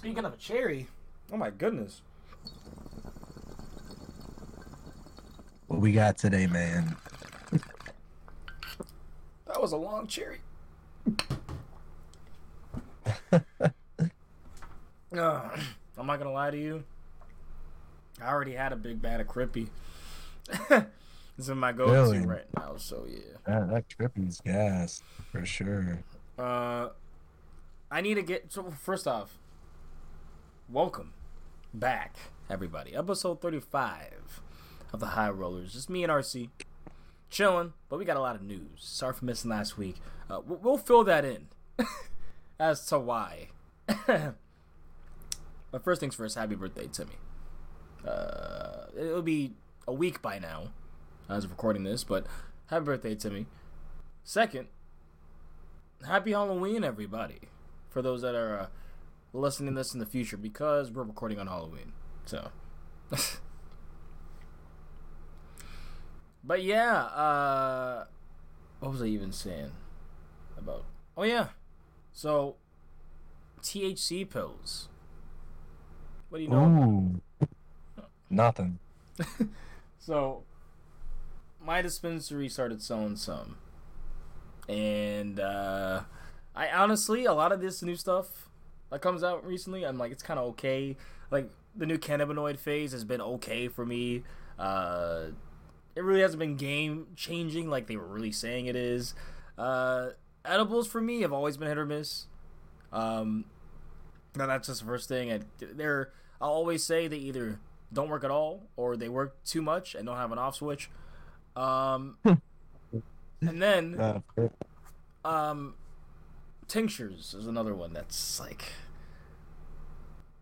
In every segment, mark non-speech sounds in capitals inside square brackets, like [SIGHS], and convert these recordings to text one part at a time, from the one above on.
Speaking of a cherry, oh my goodness. What we got today, man? That was a long cherry. [LAUGHS] Uh, I'm not gonna lie to you. I already had a big bag of Crippy. [LAUGHS] it's in my go-to Really? right now, so yeah. That, that trippy's gas for sure. Uh, I need to get. So first off, welcome back, everybody. Episode 35 of the High Rollers. Just me and RC chilling, but we got a lot of news. Sorry for missing last week. Uh, we'll, fill that in [LAUGHS] as to why. [COUGHS] but first things first, happy birthday, Timmy. Uh, it'll be a week by now, as of recording this, but happy birthday, Timmy. Second, happy Halloween, everybody. For those that are uh, listening to this in the future, because we're recording on Halloween. So. [LAUGHS] but yeah, uh, what was I even saying about? Oh, yeah. So, THC pills. What do you know? Ooh. Nothing. [LAUGHS] So, my dispensary started selling some. And, uh, I honestly, a lot of this new stuff that comes out recently, I'm like, it's kind of okay. Like, the new cannabinoid phase has been okay for me. Uh, it really hasn't been game changing like they were really saying it is. Uh, edibles for me have always been hit or miss. Um, now that's just the first thing. I, they're, I'll always say they either don't work at all or they work too much and don't have an off switch. Um, and then Uh, um, tinctures is another one that's like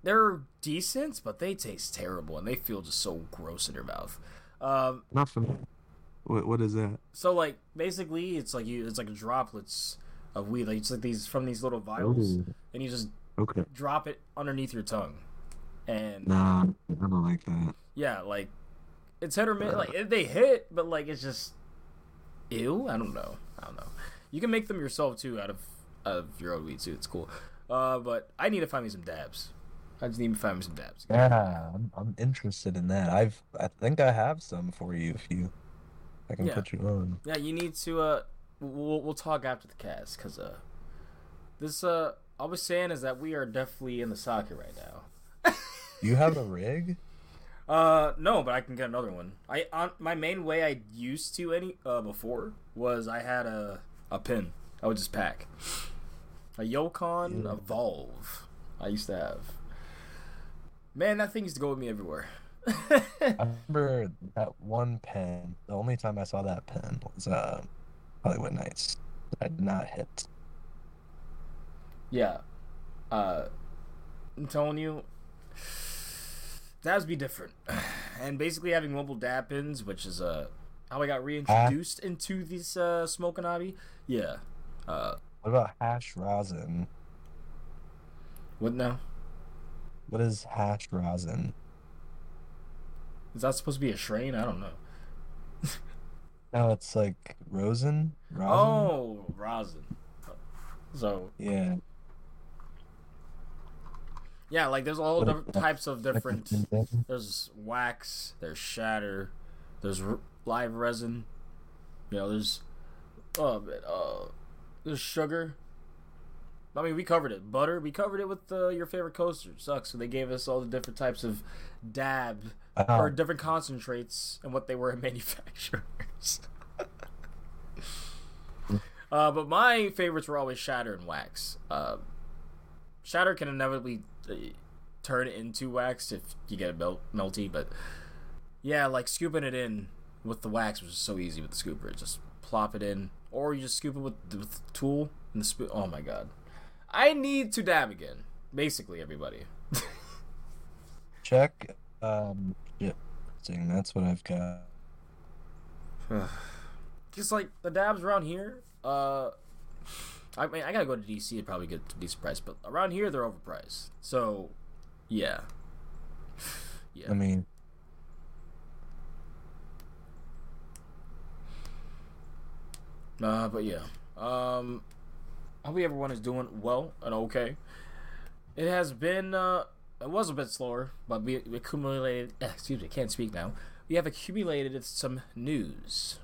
they're decent, but they taste terrible and they feel just so gross in your mouth. Um, not for What, what is that? so like basically, it's like you, it's like droplets of weed. Like it's like these from these little vials, Ooh. and you just Okay. drop it underneath your tongue, and Nah, I don't like that. yeah, like it's hit or miss. Like they hit, but like it's just ew. I don't know. I don't know. You can make them yourself too out of of your own weed too. It's cool. Uh, but I need to find me some dabs. I just need to find me some dabs. Yeah, I'm, I'm interested in that. I've I think I have some for you if you I can Yeah. put you on. Yeah, you need to. Uh, we'll we'll talk after the cast because uh, this uh, all I was saying is that we are definitely in the socket right now. [LAUGHS] You have a rig? Uh, no, but I can get another one. I on my main way I used to any uh before was I had a a pin. I would just pack a Yocan Yeah. Evolve. I used to have. Man, that thing used to go with me everywhere. I [LAUGHS] remember that one pen. The only time I saw that pen was uh Hollywood Nights. I did not hit. yeah. Uh, I'm telling you, that would be different, [SIGHS] and basically having mobile dab pins, which is uh how I got reintroduced into this uh smoking hobby. Yeah. Uh, What about hash rosin? what now? What is hash rosin? Is that supposed to be a strain? I don't know. [LAUGHS] No, it's like rosin. Rosin. Oh, rosin. So Yeah. yeah, like there's all different types of different. There's wax. There's shatter. There's r- live resin. You know, there's oh man, uh, there's sugar. I mean, we covered it. Butter. We covered it with uh, your favorite coaster. Sucks. So they gave us all the different types of dab Uh, or different concentrates and what they were in [LAUGHS] manufacturers. [LAUGHS] uh, but my favorites were always shatter and wax. Uh, shatter can inevitably uh, turn into wax if you get it melt- melty, but yeah, like scooping it in with the wax was so easy with the scooper. Just plop it in, or you just scoop it with, with the tool and the spoon. Oh my god, I need to dab again. Basically, everybody. [LAUGHS] check. Um. Yeah. Dang, That's what I've got. [SIGHS] just like the dabs around here. Uh, I mean, I gotta go to DC to probably get a decent price, but around here they're overpriced. So, yeah, [SIGHS] yeah. I mean, Uh, but yeah. Um, I hope everyone is doing well and okay. it has been. Uh, it was a bit slower, but we, we accumulated. [LAUGHS] excuse me, can't speak now. We have accumulated some news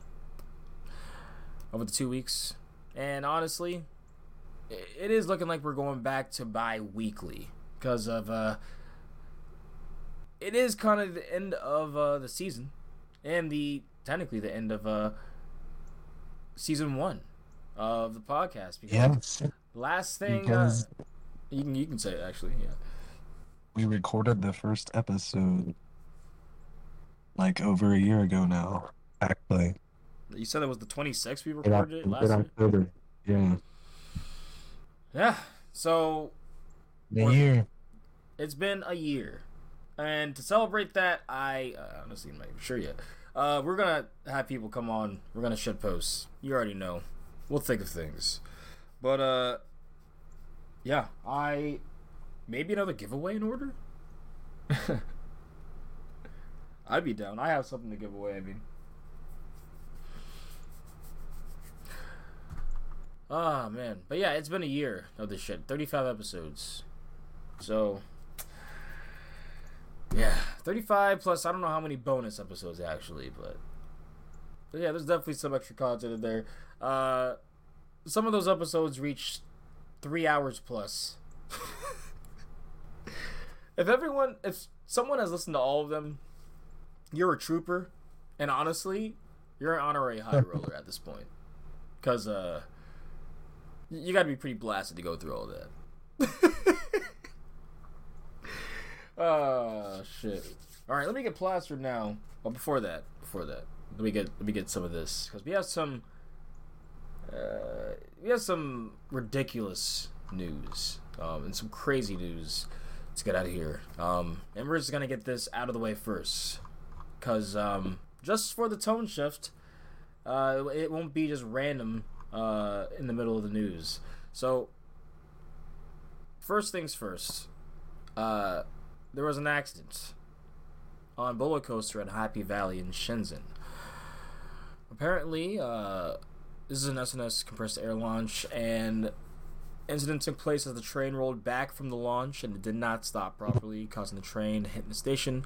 over the two weeks, and honestly, it is looking like we're going back to bi-weekly because of uh, it is kind of the end of uh, the season, and the technically the end of uh, season one of the podcast. Because Yeah, last thing, uh, you can you can say it actually, yeah. we recorded the first episode like over a year ago now. Actually, You said it was the 26th we recorded it in last year. October. Yeah, Yeah. So Or- year. it's been a year, and to celebrate that, I uh, honestly I'm not even sure yet. Uh, we're gonna have people come on. We're gonna shit posts. You already know. We'll think of things, but uh, yeah, I maybe another giveaway in order. [LAUGHS] I'd be down. I have something to give away. I mean. Ah man, but yeah, it's been a year of this shit. Thirty-five episodes, so yeah, thirty-five plus. I don't know how many bonus episodes actually, but, but yeah, there's definitely some extra content in there. Uh, some of those episodes reach three hours plus. [LAUGHS] if everyone, if someone has listened to all of them, you're a trooper, and honestly, you're an honorary high [LAUGHS] roller at this point, because uh you got to be pretty blasted to go through all that. [LAUGHS] Oh shit! All right, let me get plastered now. But before that, before that, let me get let me get some of this because we have some uh, we have some ridiculous news um, and some crazy news Let's get out of here. Um, and we're just gonna get this out of the way first because um, just for the tone shift, uh, it won't be just random uh, in the middle of the news. So, first things first, uh, there was an accident on Bullet Coaster at Happy Valley in Shenzhen. Apparently, uh, this is an S&S compressed air launch, and incident took place as the train rolled back from the launch and it did not stop properly, causing the train to hit the station.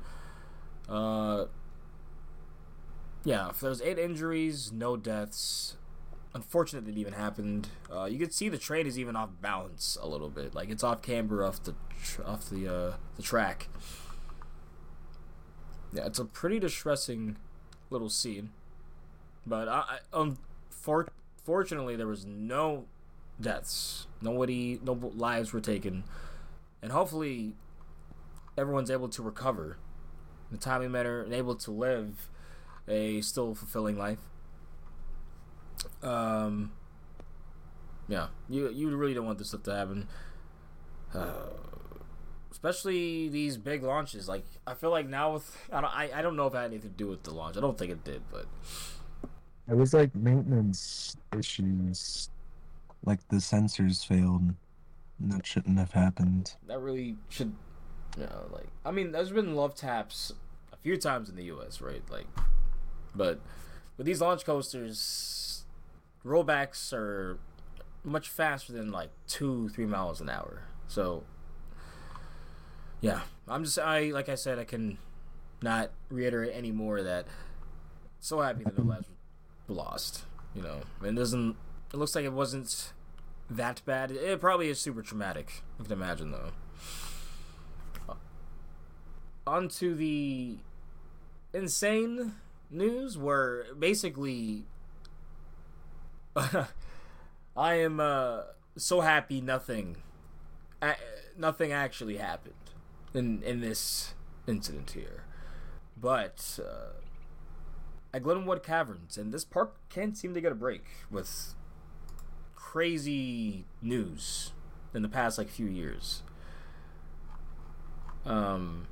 Uh, yeah, there was eight injuries, no deaths. Unfortunate that it even happened. Uh, you can see the train is even off balance a little bit, like it's off camber off the tr- off the uh, the track. Yeah, it's a pretty distressing little scene, but I, I unfor- fortunately there was no deaths. Nobody, no lives were taken, and hopefully everyone's able to recover in a timely manner and able to live a still fulfilling life. Um, yeah, you you really don't want this stuff to happen. Uh, especially these big launches. Like I feel like now with I don't I, I don't know if it had anything to do with the launch. I don't think it did, but It was like maintenance issues, like the sensors failed. And that shouldn't have happened. that really should you know like I mean there's been love taps a few times in the US, right? Like but with these launch coasters rollbacks are much faster than like 2 3 miles an hour. So yeah, I'm just I like I said I can not reiterate any more that so happy that the lives were lost, you know. It doesn't it looks like it wasn't that bad. It probably is super traumatic. I can imagine though. Uh, On to the insane news where basically [LAUGHS] I am uh, so happy nothing a- nothing actually happened in in this incident here. But uh, at Glenwood Caverns, and this park can't seem to get a break with crazy news in the past like few years. Um.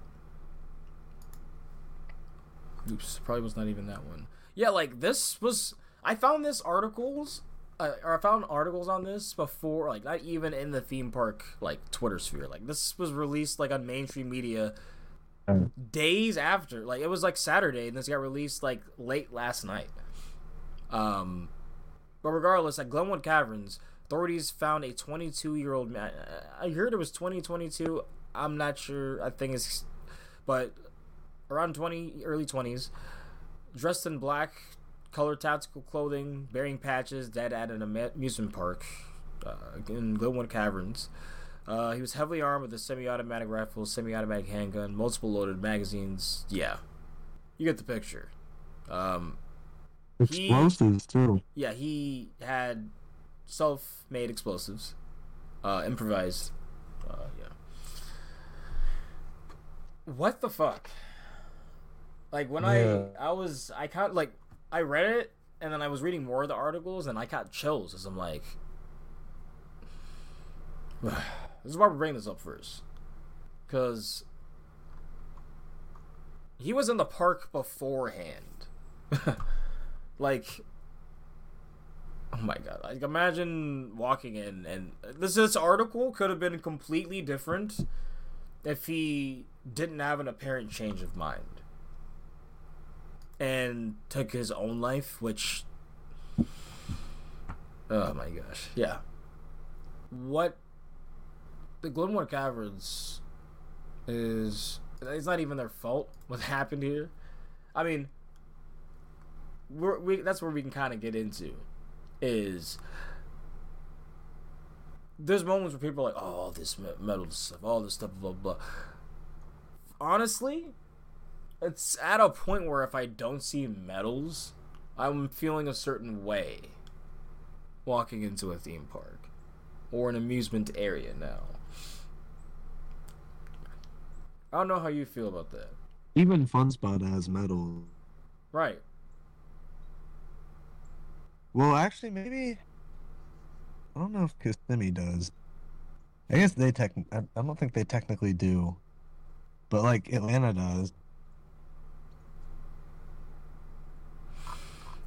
Oops, probably was not even that one. Yeah, like this was. I found this articles, uh, or I found articles on this before, like not even in the theme park like Twitter sphere. Like this was released like on mainstream media Oh. days after. Like it was like Saturday, and this got released like late last night. Um, but regardless, at Glenwood Caverns, Authorities found a 22 year old man. I heard it was 2022. I'm not sure. I think it's, but around 20, early 20s, dressed in black, colored tactical clothing, bearing patches, dead at an amusement park uh, in Glenwood Caverns. Uh, he was heavily armed with a semi-automatic rifle, semi-automatic handgun, multiple loaded magazines. Yeah, you get the picture. Um, explosives he, too. Yeah, he had self-made explosives, uh, improvised. Uh, yeah. What the fuck? Like when yeah. I I was I kind like I read it and then I was reading more of the articles and I got chills as I'm like. [SIGHS] this is why we're bringing this up first, because he was in the park beforehand. [LAUGHS] like Oh my god! Like imagine walking in and this this article could have been completely different if he didn't have an apparent change of mind and took his own life, which oh my gosh, yeah. What the Glenwood Caverns is it's not even their fault [LAUGHS] what happened here. I mean, we're, we that's where we can kind of get into is there's moments where people are like, oh, all this metal stuff, all this stuff, blah, blah. Honestly, it's at a point where if I don't see medals, I'm feeling a certain way walking into a theme park or an amusement area now. I don't know how you feel about that. Even FunSpot has medals. Right. Well, actually, maybe I don't know if Kissimmee does. I guess they tech. I don't think they technically do, but like Atlanta does.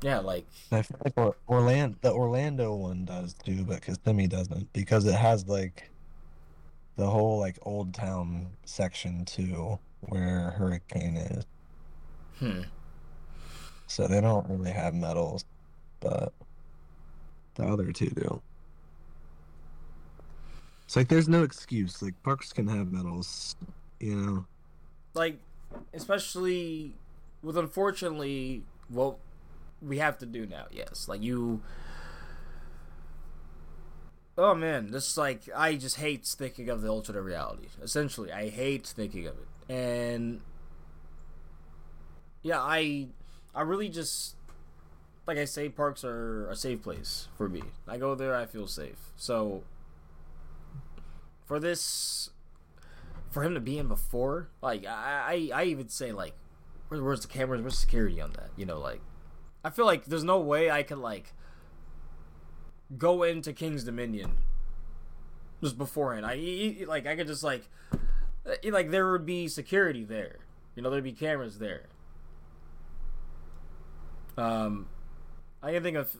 Yeah, like I feel like Orlando, the Orlando one does too, but Kissimmee doesn't because it has like the whole like old town section too, where Hurricane is. Hmm. So they don't really have medals but the other two do. It's like there's no excuse. Like parks can have medals, you know. Like, especially with unfortunately what we have to do now. Yes, like you. Oh man, this like I just hate thinking of the alternate reality. Essentially, I hate thinking of it, and yeah, I I really just like I say, parks are a safe place for me. I go there, I feel safe. So for this, for him to be in before, like I, I, I even say like, where, where's the cameras? Where's security on that? You know, like I feel like there's no way I could like go into Kings Dominion just beforehand. I like I could just like like there would be security there. You know, there'd be cameras there. Um, I can think of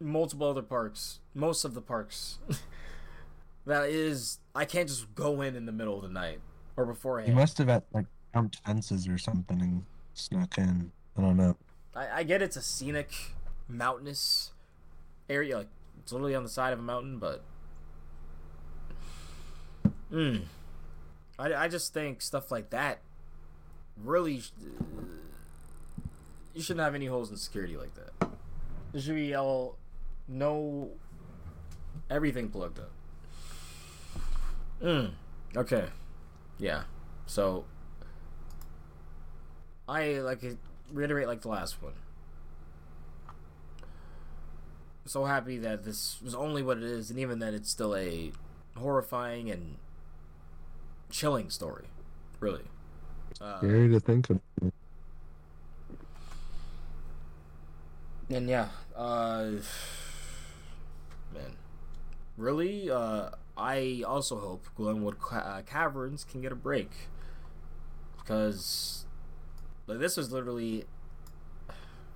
multiple other parks, most of the parks. [LAUGHS] that is, I can't just go in in the middle of the night or beforehand. You must have had like jumped fences or something and snuck in. I don't know. I, I get it's a scenic, mountainous area. Like it's literally on the side of a mountain, but. Hmm. I, I just think stuff like that really. you shouldn't have any holes in security like that. There should be all no everything plugged up. Mm. Okay. Yeah. So I like reiterate like the last one. so happy that this was only what it is, and even that it's still a horrifying and chilling story. Really. Uh, Scary to think of. And yeah, uh, man, really, uh, I also hope Glenwood Ca- uh, Caverns can get a break because like this was literally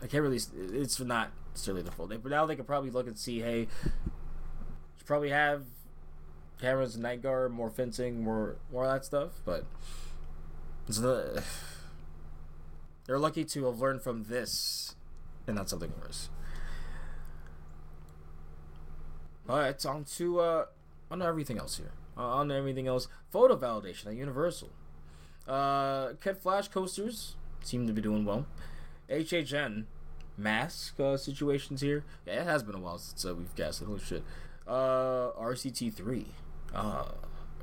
I can't really. It's not necessarily the full day, but now they could probably look and see. Hey, probably have cameras, night guard, more fencing, more more of that stuff. But it's the they're lucky to have learned from this and not something worse. But on to uh, on everything else here. Uh, on everything else. Photo validation at Universal. Uh, Kid Flash coasters seem to be doing well. HHN mask uh, situations here. Yeah, it has been a while since uh, we've guessed. Holy shit. Uh, RCT three. Uh,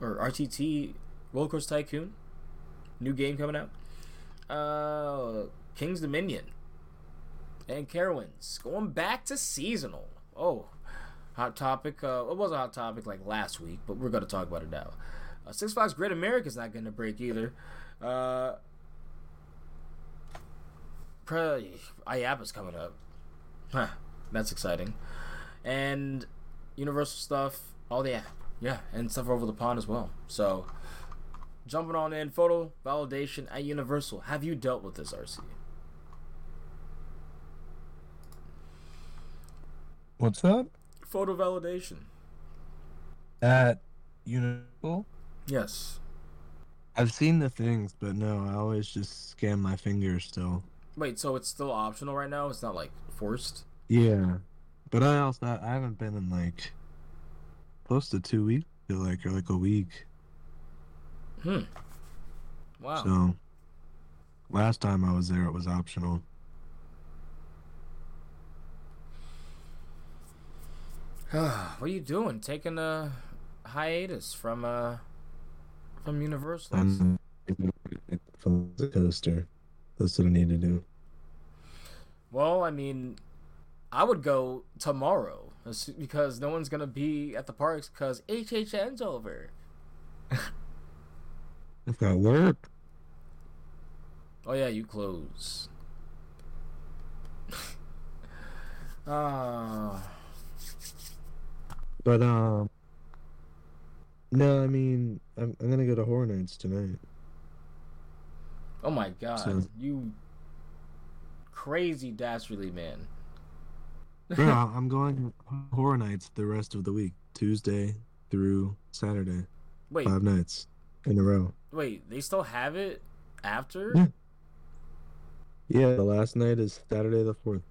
or RTT Roller Coaster Tycoon. New game coming out. Uh, Kings Dominion. And Carowinds going back to seasonal. Oh, hot topic. Uh, it was a hot topic like last week, but we're gonna talk about it now. Uh, Six Flags Great America's not gonna break either. Uh, pre- IAAPA's coming up. Huh, that's exciting. And Universal stuff. All the yeah, and stuff over the pond as well. So, jumping on in, photo validation at Universal. Have you dealt with this, RC? What's that? Photo validation. At Universal? Yes. I've seen the things, but no, I always just scan my fingers still. Wait, so it's still optional right now? It's not like forced? Yeah, but I also I haven't been in like close to two weeks, I feel like, or like a week. Hmm. Wow. So last time I was there, it was optional. [SIGHS] what are you doing? Taking a hiatus from uh from Universal? From the coaster. That's what I need to do. Well, I mean, I would go tomorrow because no one's gonna be at the parks because HHN's over. [LAUGHS] I've got work. Oh yeah, you close. [LAUGHS] Ah. But um, no, I mean I'm I'm gonna go to Horror Nights tonight. Oh my god, So- you crazy dastardly man. [LAUGHS] Bro, [LAUGHS] I'm going Horror Nights the rest of the week, Tuesday through Saturday, Wait, five nights in a row. wait, they still have it after? Yeah. Yeah, the last night is Saturday the fourth.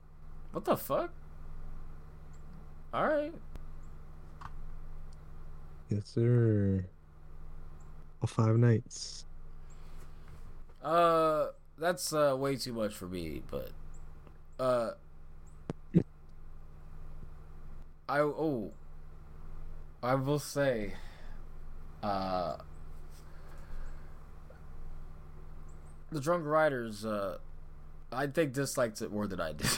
What the fuck? All right. Yes, sir. All five nights. Uh, that's uh way too much for me, but uh, I oh, I will say, uh, the drunk riders. Uh, I think disliked it more than I did.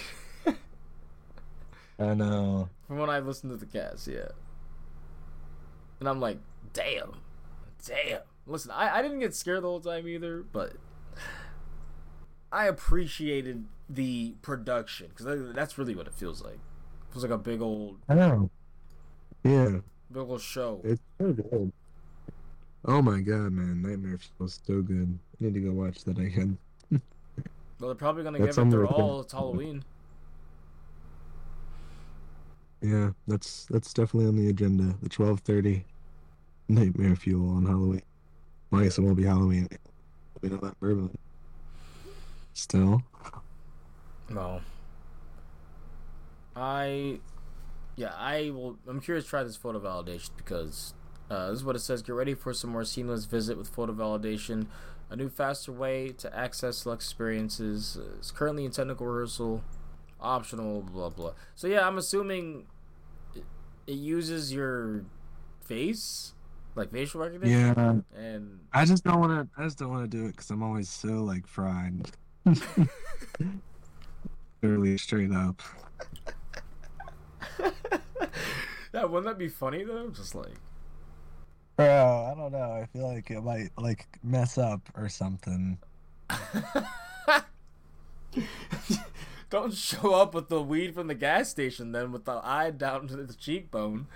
I know. From when I listened to the cast, yeah. And I'm like, damn, damn. Listen, I, I didn't get scared the whole time either, but I appreciated the production because that's really what it feels like. It feels like a big old, know. Yeah, big old show. it's so good. Oh my god, man, Nightmare feels so good. I need to go watch that again. [LAUGHS] Well, they're probably gonna That's give it their the- all. It's Halloween. Yeah, that's that's definitely on the agenda. The twelve thirty Nightmare Fuel on Halloween. Well, I guess it won't be Halloween. Still. No. I, yeah, I will. I'm curious to try this photo validation because uh, this is what it says. Get ready for some more seamless visit with photo validation. A new, faster way to access select experiences. It's currently in technical rehearsal. Optional, blah blah. So yeah, I'm assuming it uses your face, like facial recognition, Yeah, and I just don't want to. I just don't want to do it because I'm always so like fried. [LAUGHS] Literally straight up. [LAUGHS] yeah, wouldn't that be funny though? Just like. Bro, I don't know. I feel like it might like mess up or something. [LAUGHS] Don't show up with the weed from the gas station then with the eye down to the cheekbone.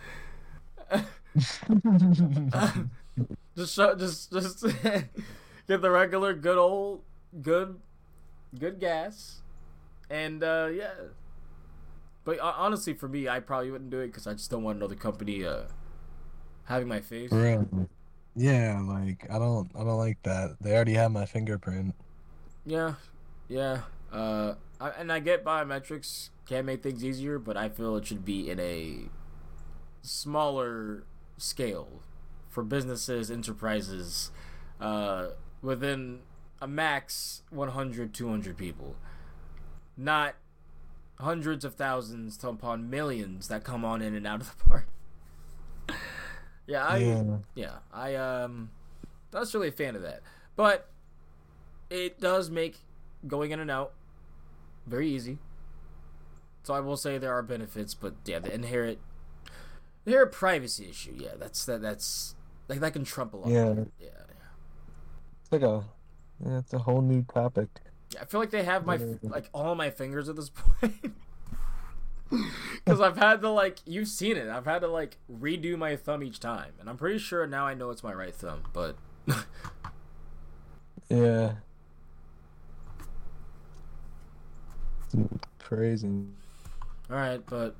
Just show, just just [LAUGHS] get the regular good old good good gas. And uh yeah. But uh, honestly for me I probably wouldn't do it cuz I just don't want another company uh having my face. Bro. Yeah, like I don't I don't like that. They already have my fingerprint. Yeah, yeah. Uh, I, and I get biometrics can make things easier, but I feel it should be in a smaller scale for businesses, enterprises, uh, within a max 100, 200 people. Not hundreds of thousands to upon millions that come on in and out of the park. [LAUGHS] yeah, I yeah. Yeah. I um not really a fan of that. But it does make going in and out very easy. So I will say there are benefits, but yeah, the inherent the inherent privacy issue, yeah, that's that that's like that can trump a lot. Yeah. Yeah. It's like a yeah, it's a whole new topic. Yeah, I feel like they have my like all my fingers at this [LAUGHS] point. Because I've had to like you've seen it. I've had to like redo my thumb each time, and I'm pretty sure now I know it's my right thumb. But [LAUGHS] Yeah. It's crazy. all right, but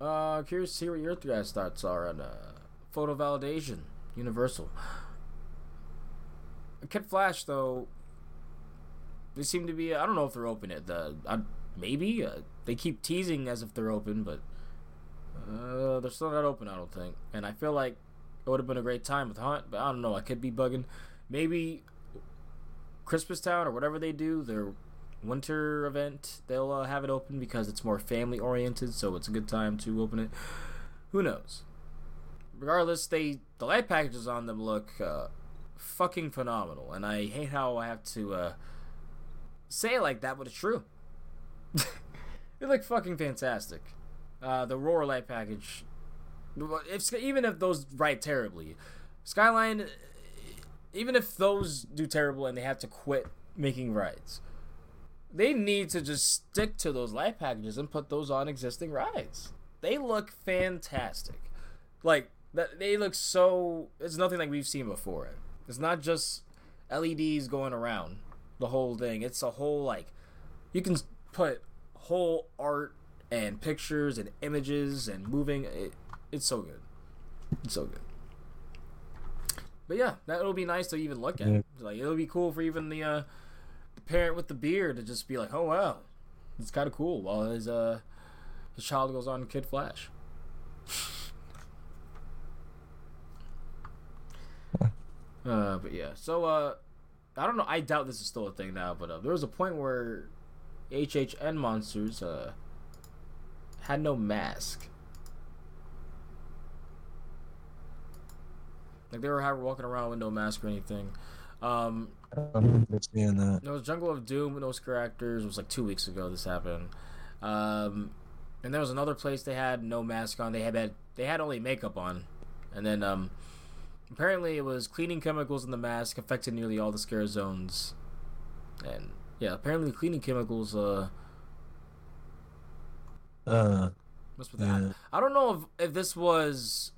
uh, curious to see what your guys' thoughts are on uh, photo validation, universal. Kid Flash though, they seem to be. I don't know if they're open yet. The uh, maybe uh, they keep teasing as if they're open, but uh, they're still not open. I don't think. And I feel like it would have been a great time with Hunt, but I don't know. I could be bugging. Maybe Christmas Town or whatever they do, their winter event, they'll uh, have it open because it's more family oriented, so it's a good time to open it. Who knows? Regardless, they the light packages on them look uh, fucking phenomenal, and I hate how I have to uh, say it like that, but it's true. [LAUGHS] they look fucking fantastic. Uh, the Roar light package, if even if those write terribly, Skyline, even if those do terrible and they have to quit making rides, they need to just stick to those light packages and put those on existing rides. They look fantastic. Like that, they look so. It's nothing like we've seen before. It's not just LEDs going around the whole thing. It's a whole like you can put whole art and pictures and images and moving. It, it's so good. It's so good. But yeah, that'll be nice to even look at. Like it'll be cool for even the uh, the parent with the beard to just be like, "Oh wow, it's kind of cool." While his uh his child goes on Kid Flash. [LAUGHS] uh, but yeah, so uh, I don't know. I doubt this is still a thing now, but uh, there was a point where HHN monsters uh had no mask. Like they were walking around with no mask or anything. Um, don't remember seeing that. there was Jungle of Doom with no scare actors. It was like two weeks ago this happened. Um, and there was another place they had no mask on. They had, had they had only makeup on, and then um, apparently it was cleaning chemicals in the mask affected nearly all the scare zones. And yeah, apparently cleaning chemicals uh Uh, must be that. I don't know if if this was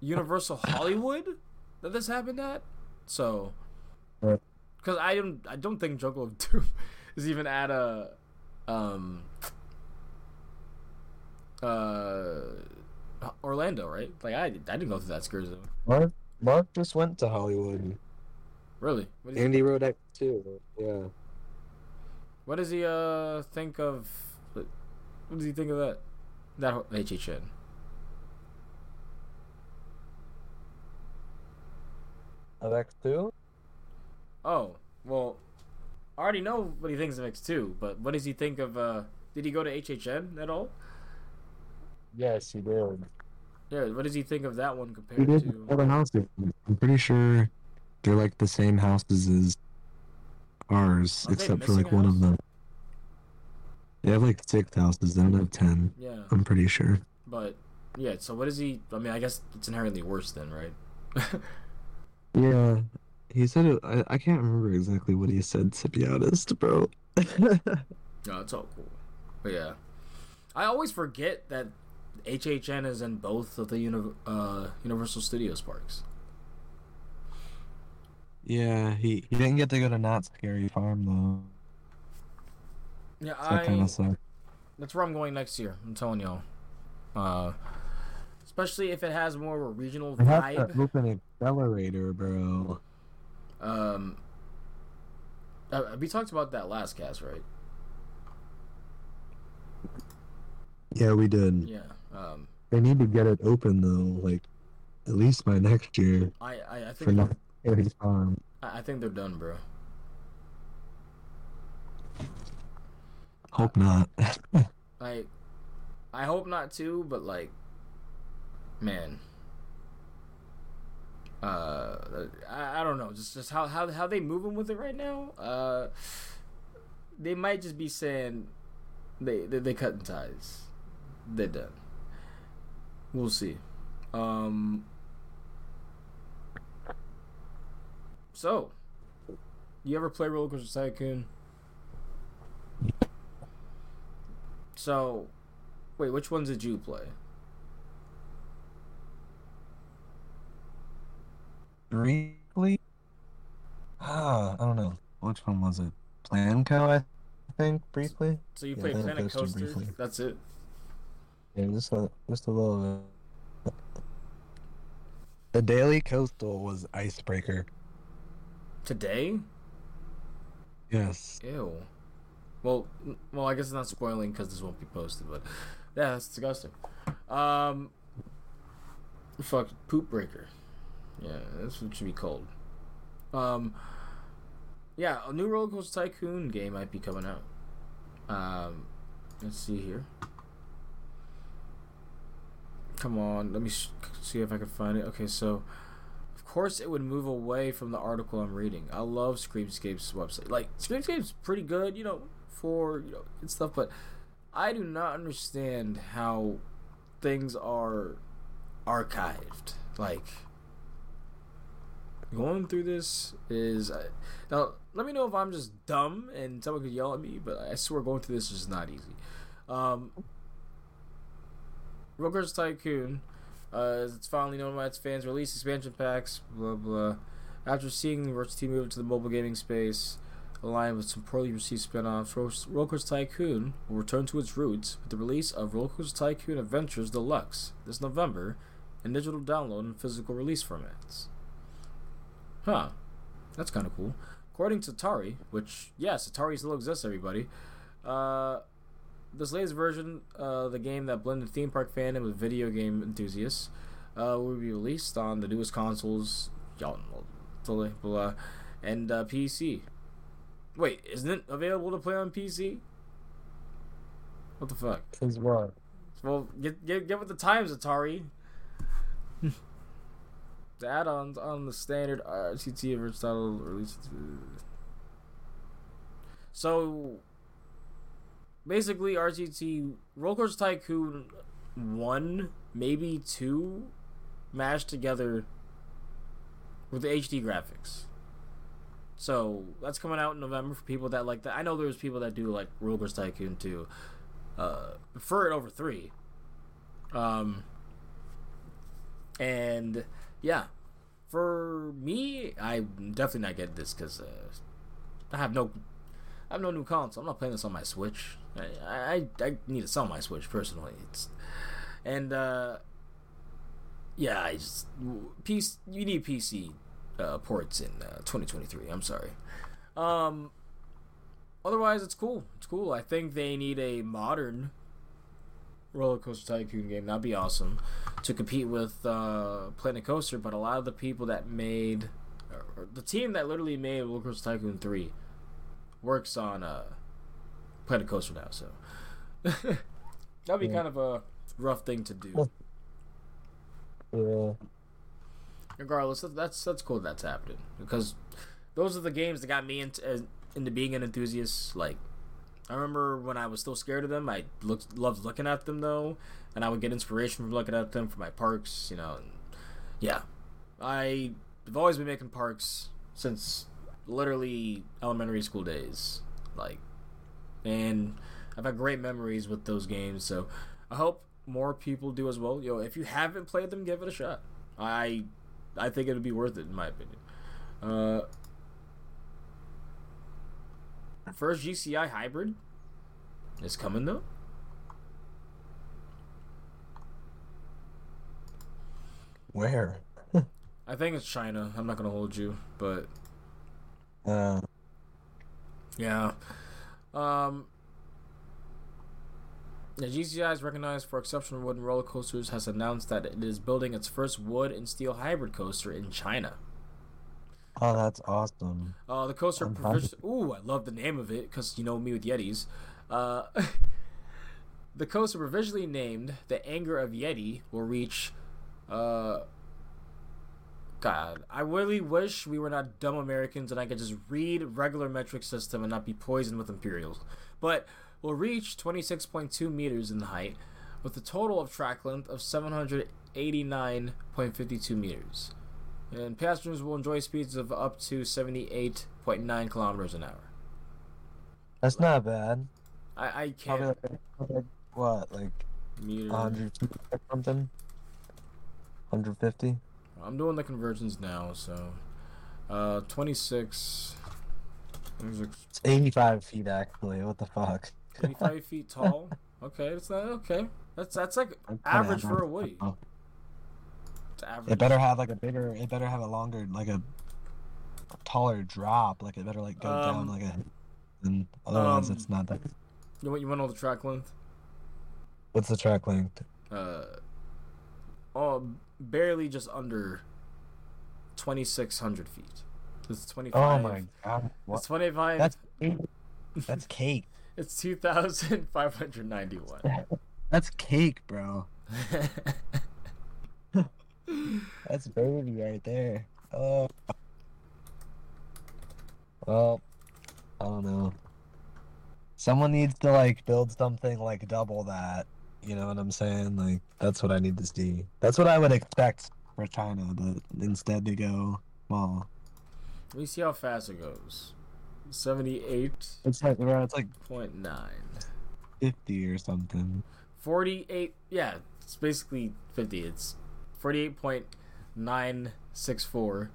Universal Hollywood that this happened at. So. Because I don't I don't think Jungle of Doom [LAUGHS] is even at a um uh Orlando, right? Like I I didn't go through that scare zone. Mark, Mark just went to Hollywood. Really? What, Andy rode X too. Yeah. what does he uh think of? What does he think of that? That HHN. Of X two? Oh, well, I already know what he thinks of X2, but what does he think of, uh, did he go to HHN at all? Yes, he did. Yeah, what does he think of that one He compared all to, the houses. I'm pretty sure they're like the same houses as ours, Are they except for like one of them. They have like six houses. They don't have ten. yeah, I'm pretty sure. but, yeah, so what is he, I mean, I guess it's inherently worse then, right? [LAUGHS] Yeah, he said it. I, I can't remember exactly what he said. To be honest, bro. [LAUGHS] no, it's all cool. But yeah, I always forget that HHN is in both of the uni- uh, Universal Studios parks. yeah, he he didn't get to go to Knott's Scary Farm though. Yeah, So that kind of sucked. that's where I'm going next year, I'm telling y'all. Uh, especially if it has more of a regional I vibe. to open Xcelerator, bro. Um, uh, we talked about that last cast, right? Yeah, we did. Yeah. Um, They need to get it open though, like at least by next year I, I, I for think not any time. I I think they're done, bro. Hope not. [LAUGHS] Like, I hope not too, but like, man. Uh, I, I don't know, just just how how how they moving with it right now. Uh, they might just be saying they they, they cutting ties. They're done. We'll see. Um. So, you ever play Roller Coaster Tycoon? So, wait, which ones did you play? Briefly? Ah, I don't know. Which one was it? Planco, I think, briefly. So you Yeah, played Planet Coaster. briefly. That's it. Yeah, just a just a little bit. The Daily Coastle was Icebreaker. Today? Yes. Ew. Well, well, I guess it's not spoiling because this won't be posted, but yeah, that's disgusting. Um, fuck, poop breaker. Yeah, it should be called. Um, yeah, a new Roller Coaster Tycoon game might be coming out. Um, let's see here. Come on, let me sh- see if I can find it. Okay, so of course it would move away from the article I'm reading. I love Screamscape's website. Like Screamscape's pretty good, you know, for you know and stuff, but I do not understand how things are archived. Like going through this is now. Let me know if I'm just dumb and someone could yell at me, but I swear going through this is not easy. Um, Tycoon, uh, it's finally known by its fans, released expansion packs, blah blah. After seeing the team move to the mobile gaming space, aligned with some poorly received spin-offs, Ro- Rollcoaster Tycoon will return to its roots with the release of Rollcoaster Tycoon Adventures Deluxe this November in digital download and physical release formats. Huh. That's kind of cool. According to Atari, which, yes, Atari still exists, everybody, uh, this latest version, uh, the game that blended theme park fandom with video game enthusiasts, uh, will be released on the newest consoles, y'all know, blah, and uh, PC. Wait, isn't it available to play on PC? What the fuck? Is what? Well, get get get with the times, Atari. The add-ons on the standard RTT Aristotle released. So, basically, RTT Roller Tycoon one, maybe two, mashed together with the HD graphics. So that's coming out in November for people that like that. I know there's people that do like Roller Tycoon two, uh, prefer it over three. Um, and yeah, for me, I'm definitely not getting this because uh, I have no, I have no new console. I'm not playing this on my Switch. I I, I need to sell my Switch personally. It's and uh, yeah, I just PC. You need PC uh, ports in uh, 2023. I'm sorry. Um, otherwise, it's cool. It's cool. I think they need a modern roller coaster tycoon game. That'd be awesome to compete with uh, Planet Coaster. But a lot of the people that made or the team that literally made Roller Coaster Tycoon 3 works on uh, Planet Coaster now. So [LAUGHS] that'd be Yeah. kind of a rough thing to do. Yeah. regardless that's that's cool that's happening because those are the games that got me into uh, into being an enthusiast like i remember when i was still scared of them i looked loved looking at them though. And i would get inspiration from looking at them for my parks you know yeah. I have always been making parks since literally elementary school days like and i've had great memories with those games so i hope more people do as well. Yo if you haven't played them give it a shot. I I think it would be worth it in my opinion. Uh, first GCI hybrid is coming though. Where? [LAUGHS] I think it's China. I'm not gonna hold you, but Uh, yeah. Um. The GCI is recognized for exceptional wooden roller coasters. Has announced that it is building its first wood and steel hybrid coaster in China. Oh, that's awesome. Uh, the coaster. Provis- Ooh, I love the name of it because you know me with Yetis. Uh, [LAUGHS] the coaster provisionally named "The Anger of Yeti" will reach. Uh, God, I really wish we were not dumb Americans and I could just read regular metric system and not be poisoned with Imperials. But will reach 26.2 meters in height, with a total of track length of 789.52 meters. And passengers will enjoy speeds of up to 78.9 kilometers an hour. That's not bad. I, I can't. like, like what, like meter. 100 or something? 150? I'm doing the conversions now, so. Uh, 26. It's 85 feet actually. What the fuck? 25 [LAUGHS] feet tall. Okay, it's not okay. That's that's like average for a. Woody. Average. It better have like a bigger. It better have a longer, like a taller drop. Like it better like go Um, down like a. And otherwise, um, it's not that. You want you want all the track length? What's the track length? Uh, oh, barely just under 2,600 feet. It's 25. Oh my god! It's What? 25. That's that's cake. [LAUGHS] It's 2,591. [LAUGHS] That's cake, bro. [LAUGHS] That's baby right there. Oh. Well, I don't know. Someone needs to like build something like double that. You know what I'm saying? Like that's what I need to see. That's what I would expect for China, but instead they go well. Let me see how fast it goes. Seventy-eight. It's like bro, it's like nine. 50 or something. 48. Yeah, it's basically 50. It's 48.964,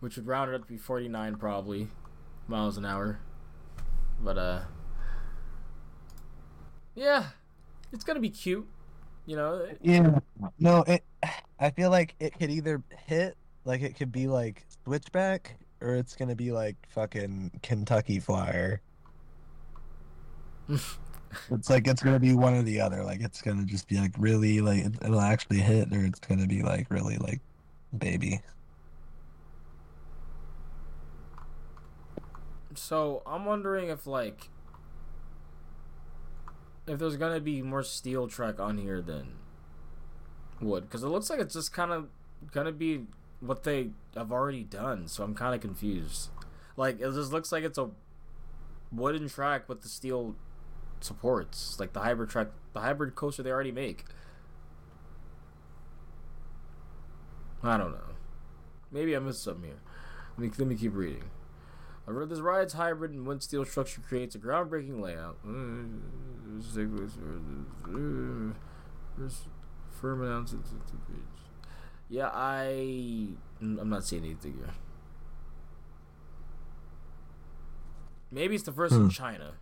which would round it up to be 49 probably miles an hour. But, uh, yeah, it's gonna be cute. You know, Yeah. No, it. I feel like it could either hit, like it could be like switchback, or it's gonna be like fucking Kentucky Flyer. [LAUGHS] It's like it's gonna be one or the other. Like it's gonna just be like really like it- it'll actually hit, or it's gonna be like really like baby. so I'm wondering if, like, if there's gonna be more steel track on here than wood. Because it looks like it's just kind of gonna be what they have already done. So I'm kind of confused. Like, it just looks like it's a wooden track with the steel supports, like the hybrid track, the hybrid coaster they already make. I don't know. Maybe I missed something here. Let me let me keep reading. I read this ride's hybrid and wood steel structure creates a groundbreaking layout. Firm announcement. Yeah, I I'm not seeing anything here. Maybe it's the first in Hmm. China.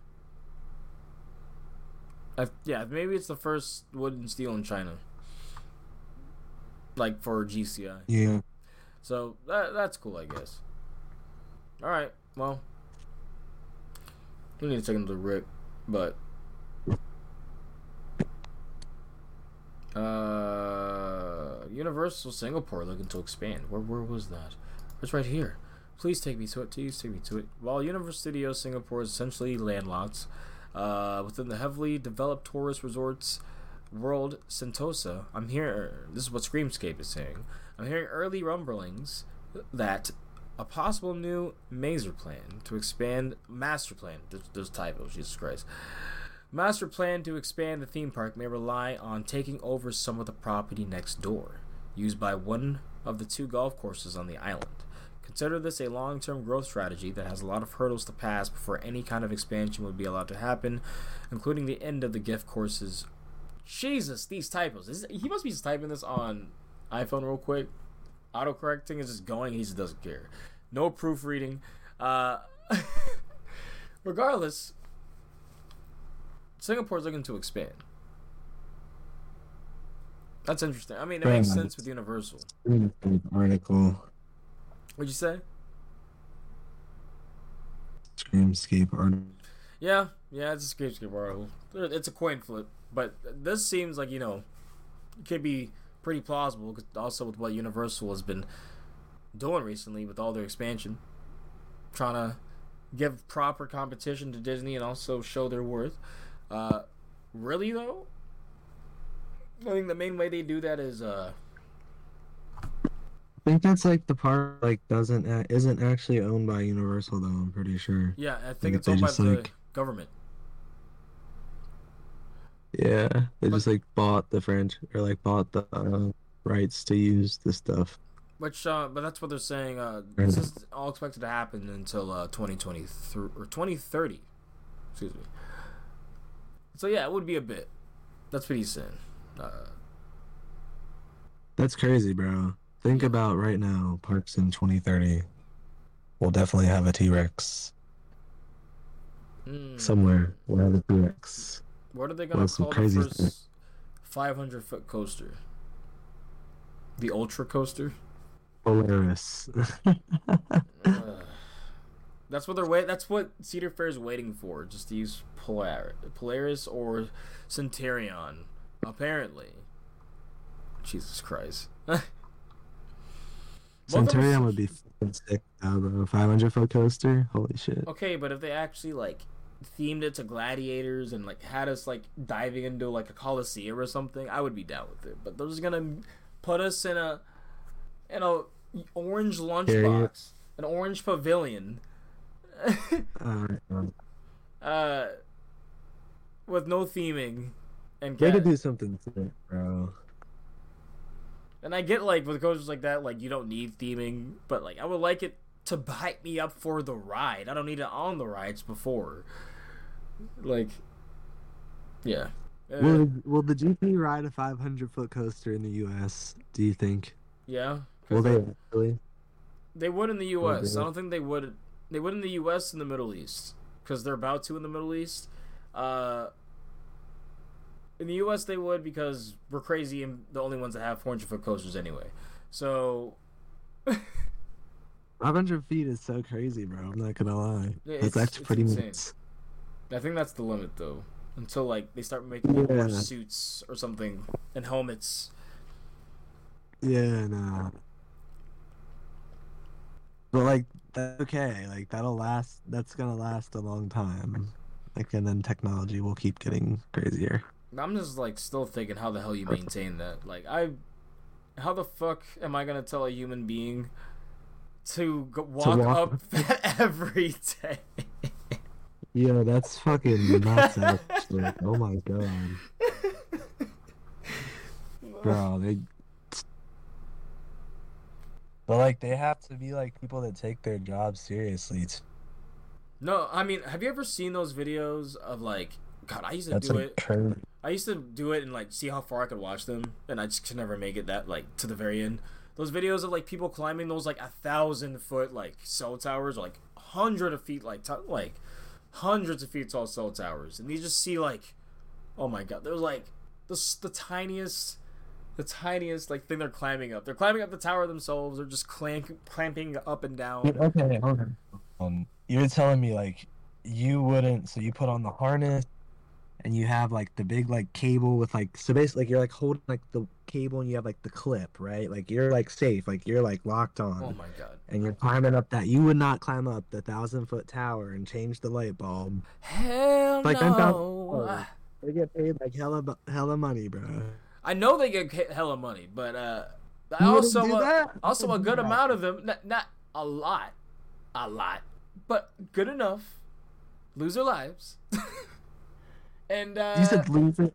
I, yeah, maybe it's the first wood and steel in China. Like for GCI. Yeah. So that that's cool, I guess. All right. Well, we need to take him to Rick, but uh, Universal Singapore looking to expand. Where where was that? It's right here. Please take me to it. Please take me to it. While Universal Studios Singapore is essentially landlocked uh, within the heavily developed tourist resorts world Sentosa, I'm here. This is what Screamscape is saying. I'm hearing early rumblings that a possible new mazer plan to expand master plan. There's typos, Jesus Christ. Master plan to expand the theme park may rely on taking over some of the property next door, used by one of the two golf courses on the island. Consider this a long term growth strategy that has a lot of hurdles to pass before any kind of expansion would be allowed to happen, including the end of the gift courses. Jesus, these typos. Is, he must be just typing this on iPhone real quick. Autocorrecting is just going, he just doesn't care. No proofreading. Uh, [LAUGHS] regardless, Singapore's looking to expand. That's interesting. I mean, it makes sense with Universal. Article. What'd you say? Screamscape article. Yeah, yeah, it's a Screamscape article. It's a coin flip, But this seems like you know, it could be pretty plausible. 'cause also with what Universal has been doing recently with all their expansion, trying to give proper competition to Disney and also show their worth. Uh, really though, I think the main way they do that is uh, think that's like the part like doesn't a- isn't actually owned by Universal though. I'm pretty sure. yeah, I Like, think it's they owned by the like- government. Yeah, they But- just like bought the French or like bought the uh, rights to use the stuff. Which, uh, but that's what they're saying. Uh, this is all expected to happen until uh, 2023 or 2030. Excuse me. So yeah, it would be a bit. That's what he's saying. Uh, That's crazy, bro. Think about right now, parks in 2030. We'll definitely have a T Rex mm, somewhere. We'll have a T Rex. What are they gonna Well, call the crazy first 500 foot coaster? The Ultra Coaster. Polaris. [LAUGHS] [LAUGHS] Uh, that's what they're wait. That's what Cedar Fair is waiting for. Just to use Polar- Polaris or Centurion. Apparently. Jesus Christ. [LAUGHS] Centurion would be sick, now, bro. 500 foot coaster. Holy shit. Okay, but if they actually like themed it to gladiators and like had us like diving into like a coliseum or something, I would be down with it. But they're just gonna put us in a in a orange lunchbox, an orange pavilion, [LAUGHS] Uh, uh, with no theming, and they could do something sick, bro. And I get like with coaches like that, like you don't need theming, but like I would like it to hype me up for the ride. I don't need it on the rides before. Like, yeah. Uh, Will, will the GP ride a 500 foot coaster in the U.S.? Do you think? Yeah. Will they, they really? they would in the U.S. I don't think they would. They would in the U.S. and the Middle East because they're about to in the Middle East. Uh, in the U.S. they would because we're crazy and the only ones that have 400 foot coasters anyway. So [LAUGHS] 500 feet is so crazy, bro. I'm not gonna lie. Yeah, That's actually pretty insane. nuts. I think that's the limit though. Until like they start making like, more suits or something and helmets. Yeah, no. But like that's okay. Like that'll last. That's gonna last a long time. Like and then technology will keep getting crazier. I'm just like still thinking how the hell you maintain that. Like I, how the fuck am I gonna tell a human being to go, walk, walk- up that [LAUGHS] every day? Yeah, that's fucking nuts. Actually. oh my god, bro. They. But like they have to be like people that take their job seriously. No, I mean, have you ever seen those videos of like? God, I used to That's do it. crazy. I used to do it and like see how far I could watch them, and I just could never make it that like to the very end. Those videos of like people climbing those like a thousand foot like cell towers, or, like hundred of feet like t- like hundreds of feet tall cell towers, and you just see like, oh my god, there's like the the tiniest, the tiniest like thing they're climbing up. They're climbing up the tower themselves. They're just clank clamping up and down. Okay, okay. Um, you're telling me like you wouldn't. So you put on the harness, and you have like the big like cable with like so basically like you're like holding like the cable and you have like the clip right. Like you're like safe. Like you're like locked on. Oh my god. and you're climbing up that you would not climb up the thousand foot tower and change the light bulb. Hell Like, no. They get paid like hella hella money, bro. I know they get hella money, but uh, I You also that? also a good amount of them, not, not a lot, a lot, but good enough, lose their lives. [LAUGHS] and uh, You said lose it.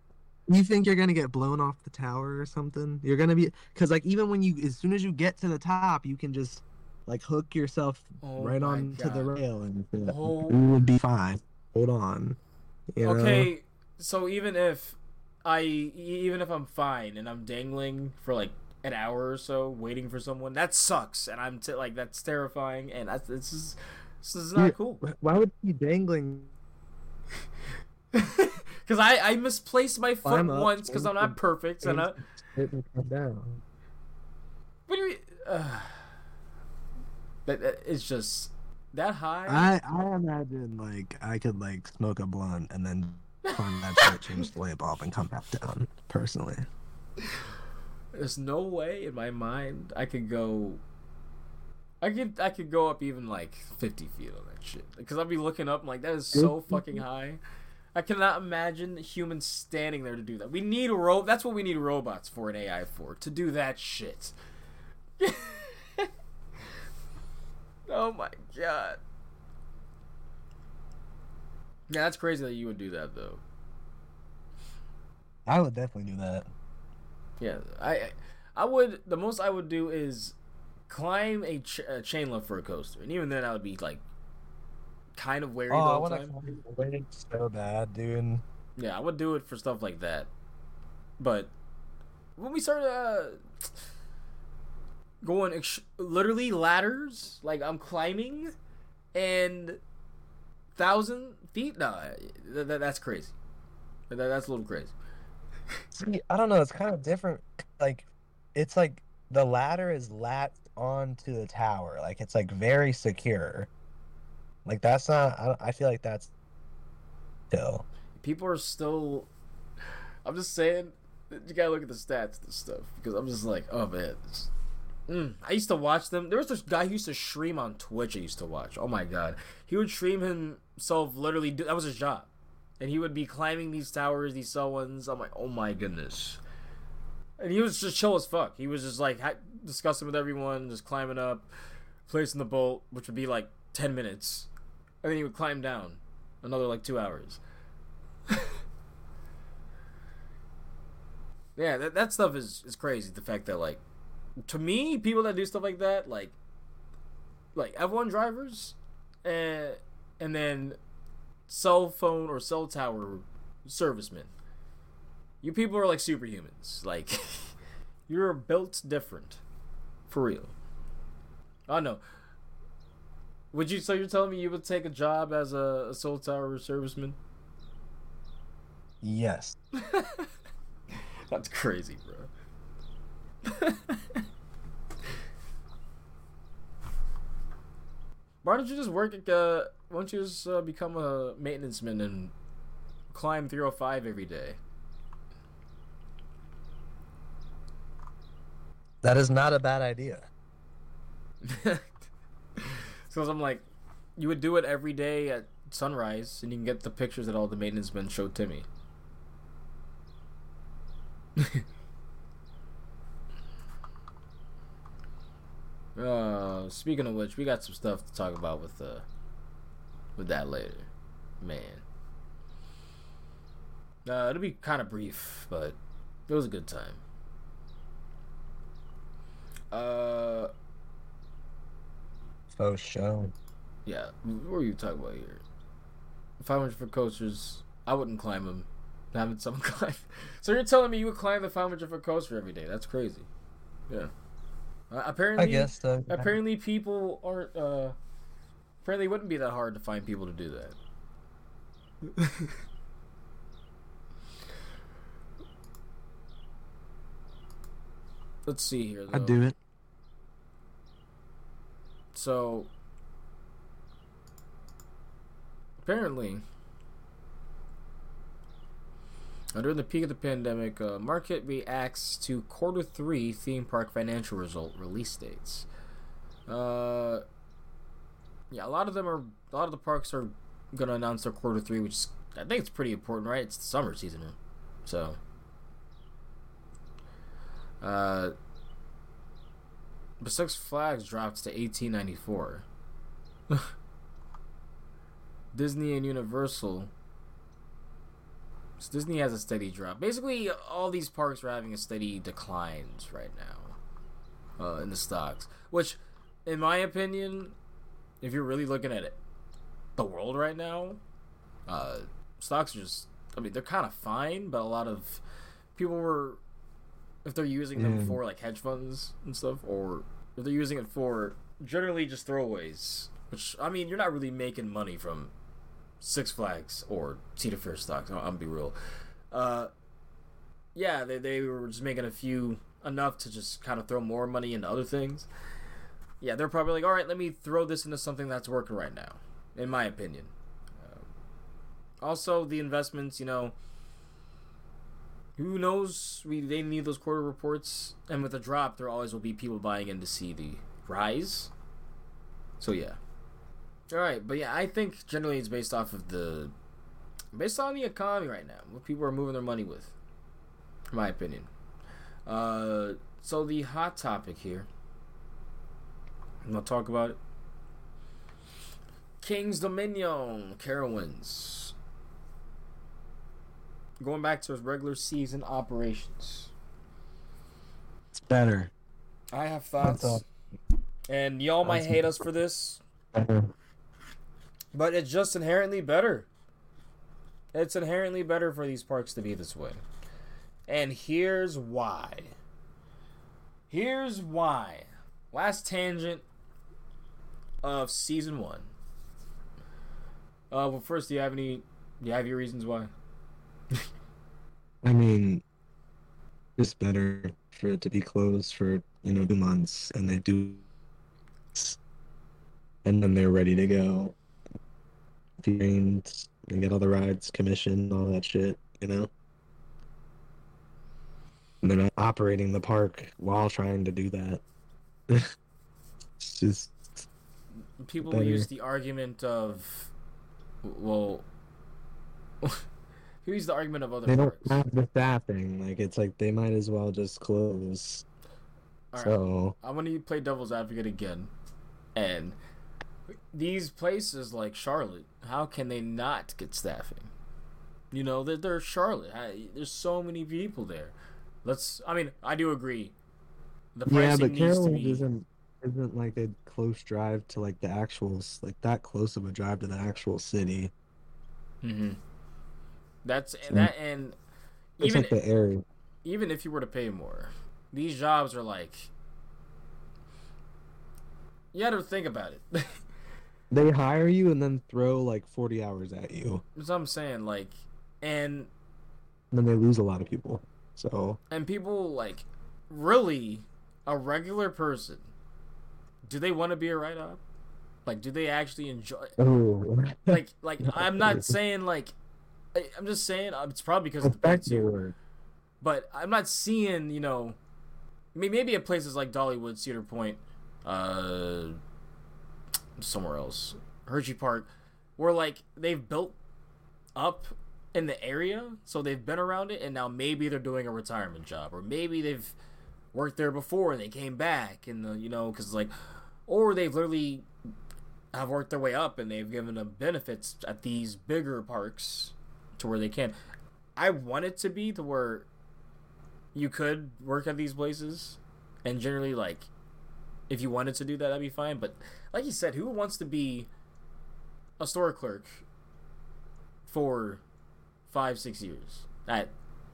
You think you're gonna get blown off the tower or something? You're gonna be because like even when you as soon as you get to the top, you can just like hook yourself Oh right my on to the rail and shit. Oh. you would be fine. Hold on. You know? okay, so even if I even if I'm fine and I'm dangling for like an hour or so waiting for someone, that sucks, and I'm t- like that's terrifying, and that's this is this is not cool. Why would you be dangling? [LAUGHS] Because I, I misplaced my foot Climb up, once because I'm not perfect. And I, It and come down. what do you? Uh, but uh, it's just that high. I I imagine like I could like smoke a blunt and then climb that shit, change the way bob, and come back down. Personally, There's no way in my mind I could go. I could I could go up even like 50 feet on that shit because I'd be looking up I'm like that is so fucking high. I cannot imagine humans standing there to do that. We need a ro. That's what we need robots for an AI for to do that shit. [LAUGHS] oh my god. Yeah, that's crazy that you would do that though. I would definitely do that. Yeah, I I would the most I would do is climb a, ch- a chain lift for a coaster, and even then I would be like kind of wary Oh, I the whole want time. to so bad, dude. Yeah, I would do it for stuff like that. But when we started uh, going ex- literally ladders, like I'm climbing, and thousand feet, nah, th- th- that's crazy. Th- that's a little crazy. See, I don't know. It's kind of different. Like, it's like the ladder is latched onto the tower. Like, it's like very secure. Like, that's not. I, I feel like that's still. people are still. I'm just saying, you gotta look at the stats and stuff because I'm just like, oh man. Mm. I used to watch them. There was this guy who used to stream on Twitch. I used to watch. Oh my god, he would stream himself literally. Do, that was his job, and he would be climbing these towers, these cell ones. I'm like, oh my goodness. And he was just chill as fuck. He was just like ha- discussing with everyone, just climbing up, placing the bolt, which would be like ten minutes, and then he would climb down, another like two hours. [LAUGHS] yeah, that, that stuff is, is crazy. The fact that like, to me, people that do stuff like that, like, like F1 drivers, and and then cell phone or cell tower servicemen. You people are like superhumans. Like, [LAUGHS] you're built different, for real. Oh no. Would you? So you're telling me you would take a job as a, a cell tower serviceman? Yes. [LAUGHS] That's crazy, bro. [LAUGHS] Why don't you just work at uh why don't you just uh, become a maintenance man and climb 305 every day? That is not a bad idea. [LAUGHS] so I'm like, you would do it every day at sunrise, and you can get the pictures that all the maintenance men showed Timmy. [LAUGHS] uh, speaking of which, we got some stuff to talk about with uh, with that later, man. Uh, it'll be kind of brief, but it was a good time. Uh, Faux show. yeah. What are you talking about here? 500 foot coasters. I wouldn't climb them. [LAUGHS] Having someone climb. So you're telling me you would climb the 500 foot coaster every day? That's crazy. Yeah. Uh, apparently, I guess so. apparently people aren't. Uh, apparently, it wouldn't be that hard to find people to do that. [LAUGHS] Let's see here. Though. I'd do it. So apparently, during the peak of the pandemic, uh, market reacts to quarter three theme park financial result release dates. Uh, yeah, a lot of them are. A lot of the parks are gonna announce their quarter three, which is, I think it's pretty important, right? It's the summer season, so. Uh, but Six Flags dropped to 1894. [LAUGHS] Disney and Universal. So Disney has a steady drop. Basically, all these parks are having a steady declines right now uh, in the stocks. Which, in my opinion, if you're really looking at it, the world right now, uh, stocks are just. I mean, they're kind of fine, but a lot of people were if they're using them Mm. for like hedge funds and stuff, or if they're using it for generally just throwaways. Which I mean, you're not really making money from Six Flags or Cedar Fair stocks. I'll, I'll be real. Uh, yeah, they they were just making a few enough to just kind of throw more money into other things. Yeah, they're probably like, all right, let me throw this into something that's working right now, in my opinion. Um, Also, the investments, you know, who knows? We they need those quarter reports, and with a drop, there always will be people buying in to see the rise. So yeah. All right, but yeah, I think generally it's based off of the, based on the economy right now, what people are moving their money with, in my opinion. Uh, so the hot topic here. I'm gonna talk about it. Kings Dominion, Carowinds. Going back to his regular season operations. It's better. I have thoughts. And y'all might hate us for this, but it's just inherently better. It's inherently better for these parks to be this way. And here's why. Here's why. Last tangent of season one. Uh, well, first, do you have any? Do you have your reasons why? [LAUGHS] I mean, it's better for it to be closed for you know two months, and they do, and then they're ready to go. Trained, they get all the rides, commissioned, all that shit. You know. And they're not operating the park while trying to do that. [LAUGHS] it's just People Better. use the argument of, well, [LAUGHS] use the argument of other they don't parks? have the staffing. Like it's like they might as well just close. All right. So I'm gonna play devil's advocate again, and these places like Charlotte, how can they not get staffing? You know, they're, they're Charlotte. I, there's so many people there. Let's. I mean, I do agree. The pricing yeah, but Carolyn be. isn't isn't like a close drive to like the actual like that close of a drive to the actual city. hmm That's So- that, and even like area. even if you were to pay more, these jobs are like. You got to think about it. [LAUGHS] They hire you and then throw like forty hours at you, That's what I'm saying. Like, and and then they lose a lot of people. So and people like really a regular person do they want to be a write-up like do they actually enjoy oh, like like [LAUGHS] i'm not saying like I- i'm just saying uh, it's probably because of the effective. but i'm not seeing you know maybe at places like dollywood cedar point uh somewhere else hershey park where like they've built up in the area so they've been around it and now maybe they're doing a retirement job or maybe they've worked there before and they came back and the you know because like or they've literally have worked their way up and they've given them benefits at these bigger parks to where they can. I want it to be to where you could work at these places and generally like if you wanted to do that that'd be fine. But like you said who wants to be a store clerk for five six years at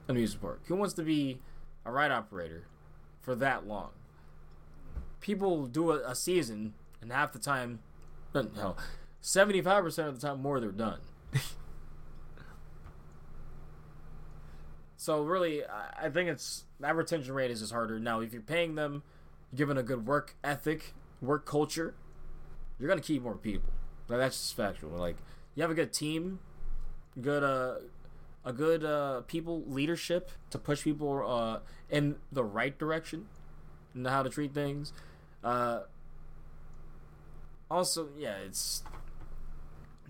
an amusement park who wants to be a ride operator for that long? People do a, a season and half the time uh, no 75% of the time more they're done [LAUGHS] so really I- think it's that retention rate is just harder. Now if you're paying them given a good work ethic work culture you're gonna keep more people. Like, that's just factual. Like you have a good team good uh a good uh people leadership to push people uh in the right direction and how to treat things. Uh also yeah it's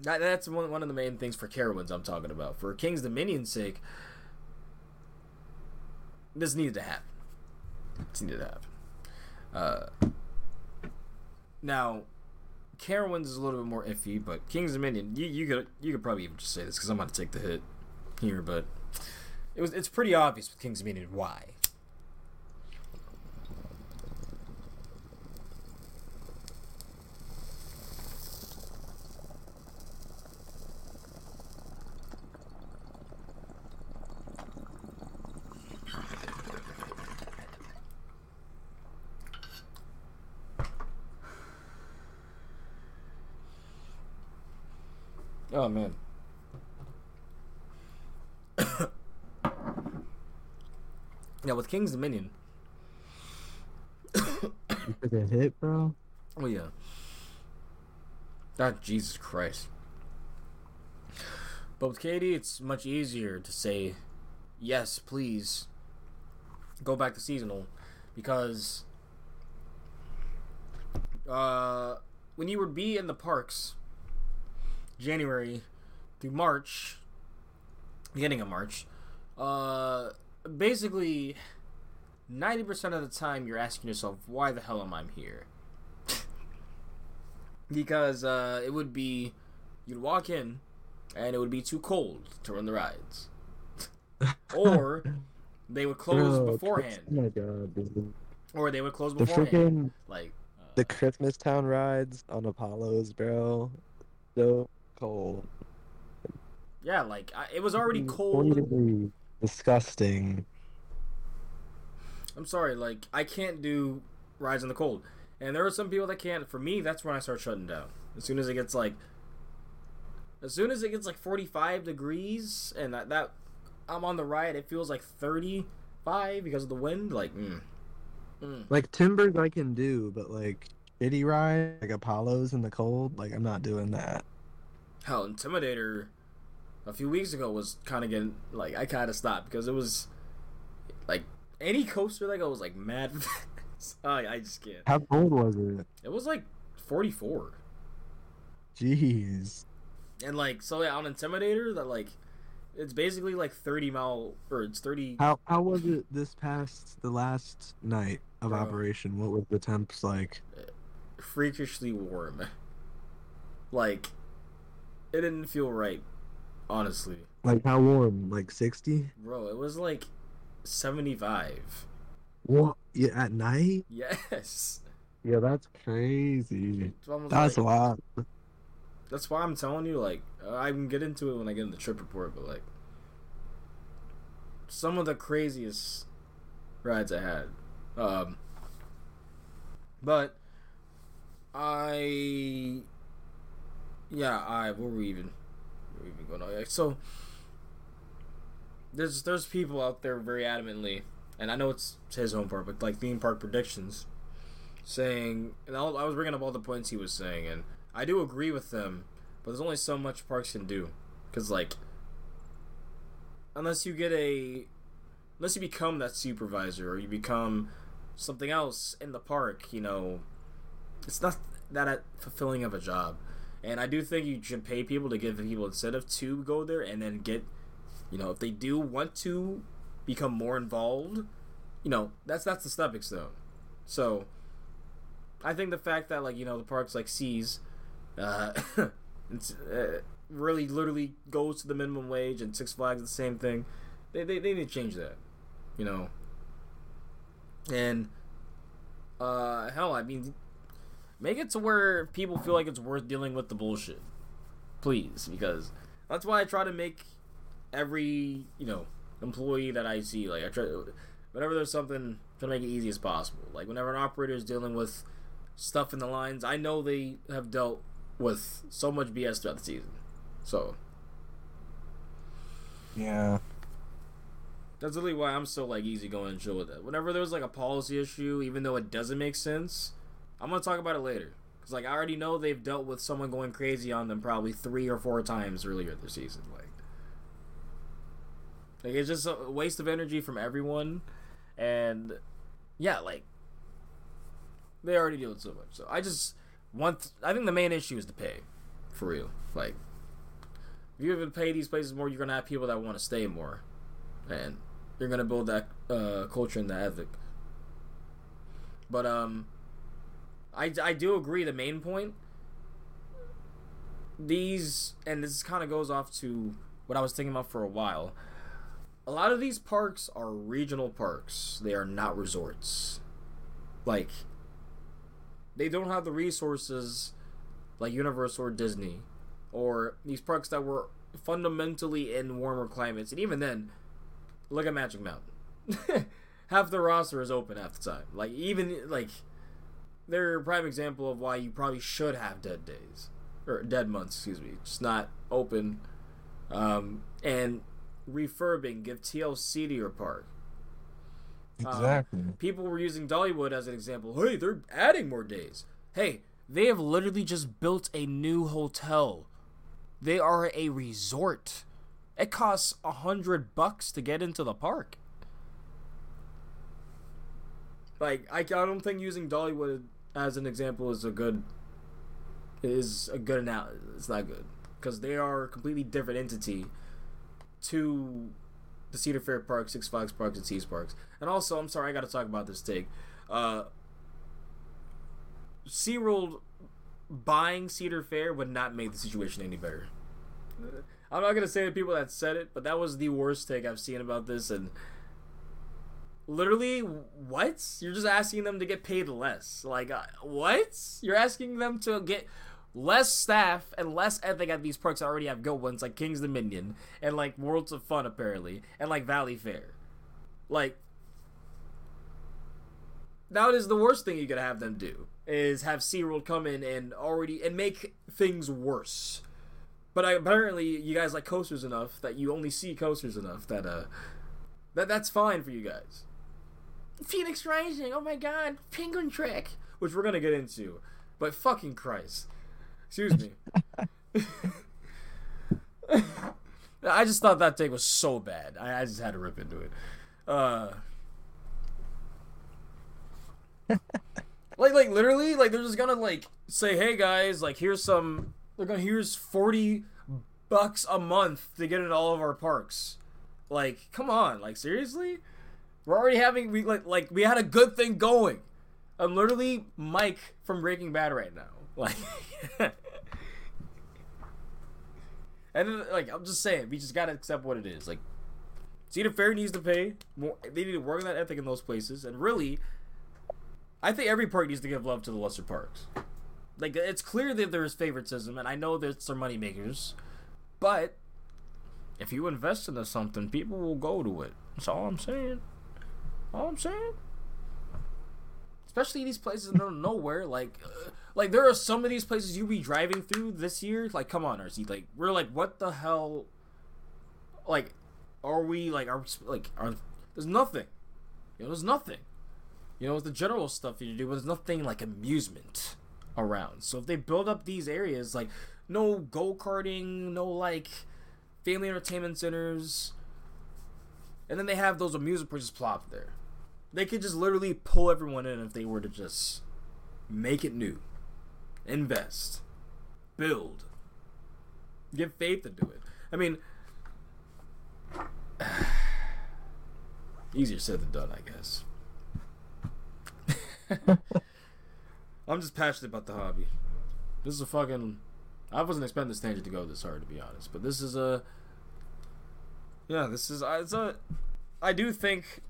that, that's one, one of the main things for Carowinds I'm talking about. For Kings Dominion's sake, this needed to happen. This needed to happen. Uh, now, Carowinds is a little bit more iffy, but Kings Dominion, you you could you could probably even just say this because I'm going to take the hit here, but it was it's pretty obvious with Kings Dominion why. Oh man. [COUGHS] yeah, with Kings Dominion. You took a hit, bro. Oh yeah. God, Jesus Christ. But with KD, it's much easier to say, yes, please go back to seasonal because uh, when you would be in the parks January through March, beginning of March, uh, basically 90% of the time you're asking yourself, why the hell am I here? [LAUGHS] because uh, it would be, you'd walk in and it would be too cold to run the rides. [LAUGHS] or they would close Bro, beforehand. Oh my god, dude. Or they would close The beforehand. freaking Like, uh, the Christmas Town rides on Apollo's, bro. So cold. yeah, like, I, it was already cold. Disgusting. I'm sorry, like I can't do rides in the cold, and there are some people that can't. For me, that's when I start shutting down. As soon as it gets like, as soon as it gets like 45 degrees, and that, that I'm on the ride, it feels like 35 because of the wind. Like, mm, mm. Like timbers I can do, but like shitty ride, like Apollo's in the cold, like I'm not doing that. Hell, Intimidator, a few weeks ago was kind of getting like I kind of stopped because it was like any coaster like I was like mad. [LAUGHS] fast. I I just can't. How cold was it? It was like 44. Jeez. And like so yeah, on Intimidator that like it's basically like thirty mile or it's thirty How how was it this past the last night of Bro. operation? What was the temps like? freakishly warm. Like it didn't feel right, honestly. Like how warm? Like sixty? Bro, it was like seventy five. What? Yeah, at night? Yes. Yeah, that's crazy. That's like- a lot. That's why I'm telling you, like, I can get into it when I get in the trip report, but like, some of the craziest rides I had. Um, but I, yeah, I where were we even? Were even going? on? So there's there's people out there very adamantly, and I know it's his home park, but like theme park predictions, saying, and I'll, I was bringing up all the points he was saying, and I do agree with them, but there's only so much parks can do, because like, unless you get a, unless you become that supervisor or you become something else in the park, you know, it's not that fulfilling of a job. And I do think you should pay people to give people incentive to go there and then get, you know, if they do want to become more involved, you know, that's that's the stepping stone. So, I think the fact that like you know the parks like Seas, uh, [LAUGHS] it's, uh, really literally goes to the minimum wage and Six Flags the same thing. They they, they need to change that, you know. And uh, hell, I mean, make it to where people feel like it's worth dealing with the bullshit, please, because that's why I try to make every you know employee that I see like I try whenever there's something try to make it easy as possible. Like whenever an operator is dealing with stuff in the lines, I know they have dealt with so much BS throughout the season. So Yeah. that's really why I'm so like easy going and chill with it. Whenever there's like a policy issue, even though it doesn't make sense, I'm gonna talk about it later. Cause like I already know they've dealt with someone going crazy on them probably three or four times earlier this season. Like, like it's just a waste of energy from everyone, and yeah, like they already deal with so much. So I just want. I think the main issue is the pay, for real. Like, if you even pay these places more, you're gonna have people that want to stay more, and you're gonna build that uh, culture and that ethic. But um, I I do agree. The main point. These and this kind of goes off to what I was thinking about for a while. A lot of these parks are regional parks. They are not resorts. Like they don't have the resources like Universal or Disney or these parks that were fundamentally in warmer climates. And even then, look at Magic Mountain. [LAUGHS] half the roster is open half the time. Like even like they're a prime example of why you probably should have dead days or dead months, excuse me. It's not open. Um, and refurbing, give TLC to your park. Um, Exactly. people were using Dollywood as an example. Hey, they're adding more days. Hey, they have literally just built a new hotel. They are a resort. It costs a hundred bucks to get into the park. Like I, I don't think using Dollywood as an example is a good is a good analysis. It's not good because they are a completely different entity to the Cedar Fair Park, Six Flags Parks, and Seas Parks. And also, I'm sorry, I got to talk about this take. Uh, SeaWorld buying Cedar Fair would not make the situation any better. I'm not gonna say the people that said it, but that was the worst take I've seen about this, and literally, what? You're just asking them to get paid less. Like, uh, what? You're asking them to get less staff and less ethic at these parks that already have good ones, like Kings Dominion and like Worlds of Fun, apparently, and like Valleyfair. Like, that is the worst thing you could have them do is have SeaWorld come in and already and make things worse. But I, apparently you guys like coasters enough that you only see coasters enough that uh that that's fine for you guys. Phoenix Rising, oh my god, Penguin Trek, which we're gonna get into. But fucking Christ. Excuse me. [LAUGHS] I just thought that take was so bad. I, I just had to rip into it. Uh [LAUGHS] like like literally like they're just gonna like say hey guys like here's some they're gonna here's 40 bucks a month to get into all of our parks like come on like seriously we're already having we like like we had a good thing going i'm literally mike from breaking bad right now [LAUGHS] like and then, like i'm just saying we just gotta accept what it is like cedar fair needs to pay more they need to work on that ethic in those places and really I think every park needs to give love to the lesser parks. Like it's clear that there is favoritism, and I know there's some money makers, but if you invest into something, people will go to it. That's all I'm saying. All I'm saying. Especially these places in the nowhere, like, uh, like there are some of these places you be driving through this year. Like, come on, RC. Like, we're like, what the hell? Like, are we like, are we, like, are there's nothing. You know, there's nothing. You know, it's the general stuff you do, but there's nothing like amusement around. So if they build up these areas, like no go karting, no like family entertainment centers, and then they have those amusement places plop there. They could just literally pull everyone in if they were to just make it new, invest, build, give faith to do it. I mean, [SIGHS] easier said than done, I guess. [LAUGHS] I'm just passionate about the hobby. This is a fucking. I wasn't expecting this tangent to go this hard, to be honest. But this is a. Yeah, this is. It's a. I do think.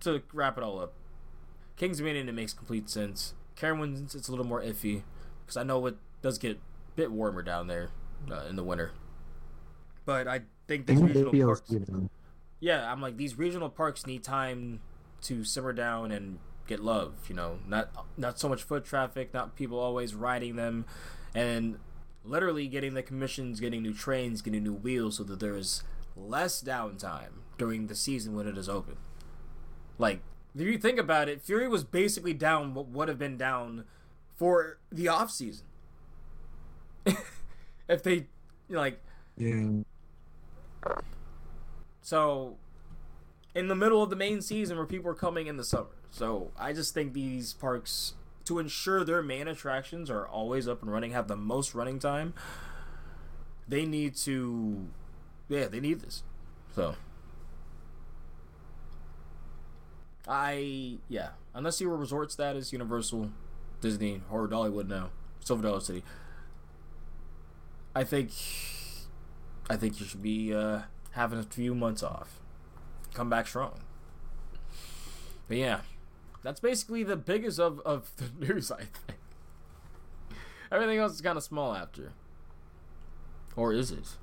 To wrap it all up, Kings Dominion it makes complete sense. Carowinds it's a little more iffy because I know it does get a bit warmer down there uh, in the winter. But I think these regional parks. Yeah, I'm like these regional parks need time to simmer down and get love. You know, not not so much foot traffic, not people always riding them, and literally getting the commissions, getting new trains, getting new wheels, so that there is less downtime during the season when it is open. Like, if you think about it, Fury was basically down what would have been down for the off season. [LAUGHS] if they like Yeah. so in the middle of the main season where people are coming in the summer. So I just think these parks to ensure their main attractions are always up and running, have the most running time, they need to yeah, they need this. So I yeah, unless you were resort status, Universal, Disney, or Dollywood now, Silver Dollar City. I think I think you should be uh, having a few months off. Come back strong. But yeah, that's basically the biggest of, of [LAUGHS] the news, I think. Everything else is kind of small after. Or is it?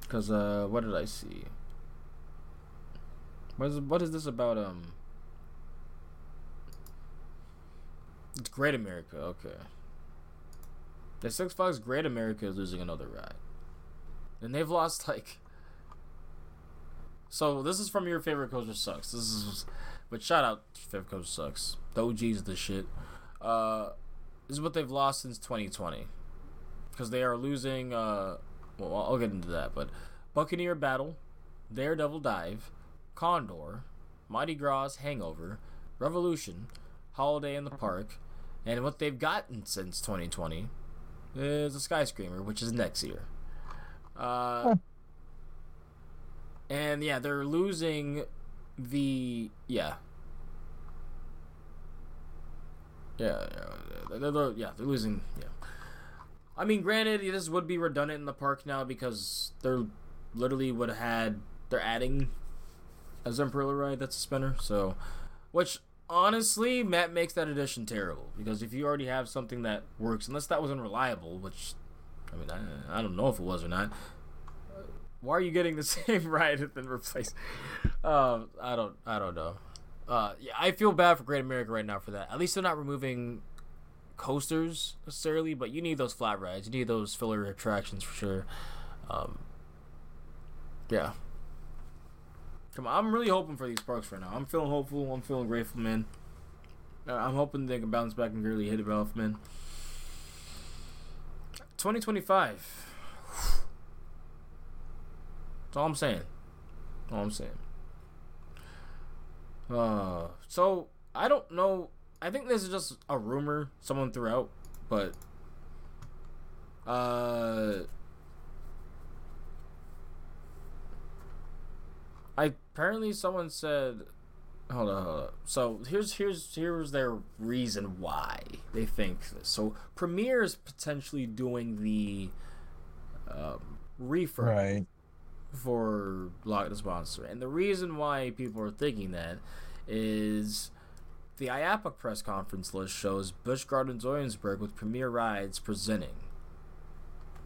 Because, uh, what did I see? What is, what is this about, um... It's Great America, okay. The Six Flags Great America is losing another ride. And they've lost, like... So, this is from your favorite coaster sucks. This is... But shout out favorite coaster sucks. The OG's the shit. Uh... This is what they've lost since 2020. Because they are losing, uh... well, I'll get into that, but Buccaneer Battle, Daredevil Dive, Condor, Mardi Gras Hangover, Revolution, Holiday in the Park, and what they've gotten since 2020 is a Skyscraper, which is next year. Uh, and yeah, they're losing the yeah. Yeah, yeah, they're, yeah, they're losing. Yeah, I mean, granted, this would be redundant in the park now because they're literally would have had they're adding a Zamperla ride that's a spinner. So, which honestly, Matt makes that addition terrible because if you already have something that works, unless that was unreliable, which I mean, I, I don't know if it was or not. Why are you getting the [LAUGHS] same ride and then replace? Uh, I don't, I don't know. Uh, yeah, I feel bad for Great America right now for that. At least they're not removing coasters necessarily, but you need those flat rides. You need those filler attractions for sure. Um, yeah. Come on, I'm really hoping for these parks right now. I'm feeling hopeful. I'm feeling grateful, man. Uh, I'm hoping they can bounce back and really hit it off, man. 2025. That's all I'm saying. All I'm saying. Uh, so I don't know. I think this is just a rumor someone threw out, but uh, I apparently someone said, hold on, hold on. So here's here's here's their reason why they think this. So Premier is potentially doing the um, refurb Right. for Loch Ness Monster. And the reason why people are thinking that is the IAAPA press conference list shows Busch Gardens Williamsburg with Premier Rides presenting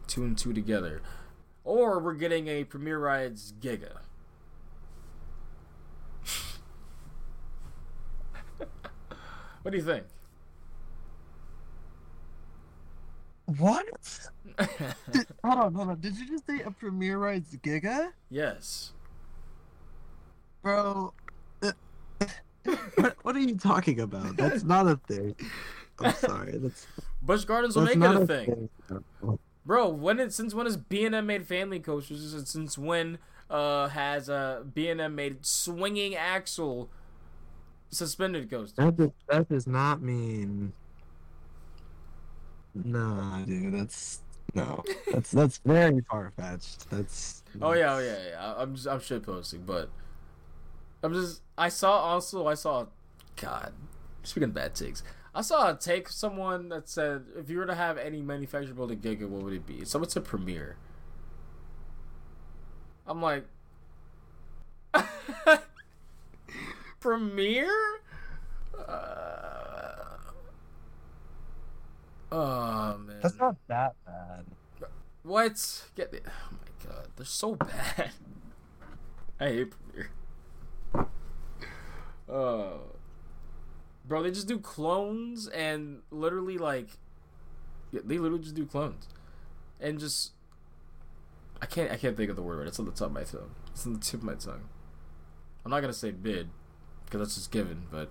two and two together. Or we're getting a Premier Rides Giga. What do you think? What? [LAUGHS] Did, hold on, hold on. Did you just say a Premier Rides Giga? yes. Bro, uh, [LAUGHS] what, what are you talking about? That's not a thing. I'm sorry. That's, Busch Gardens will that's make it not a thing. Bro, when it, since when has B and M made family coasters? Since when uh, has uh, B and M made swinging axle suspended ghost. That does, that does not mean. Nah, dude. That's no. That's that's very far fetched. That's. Oh yeah, oh yeah, yeah. I'm just, I'm shit posting, but I'm just I saw also I saw, God, speaking of bad takes, I saw a take someone that said if you were to have any manufacturer build a Giga, what would it be? So it's a Premier. I'm like, [LAUGHS] Premier. Uh, oh man. That's not that bad. What? Get the. Oh my god, they're so bad. [LAUGHS] I hate Premier. Uh, bro, they just do clones and literally like, yeah, they literally just do clones, and just. I can't. I can't think of the word right. It's on the top of my tongue. It's on the tip of my tongue. I'm not gonna say bid, because that's just given, but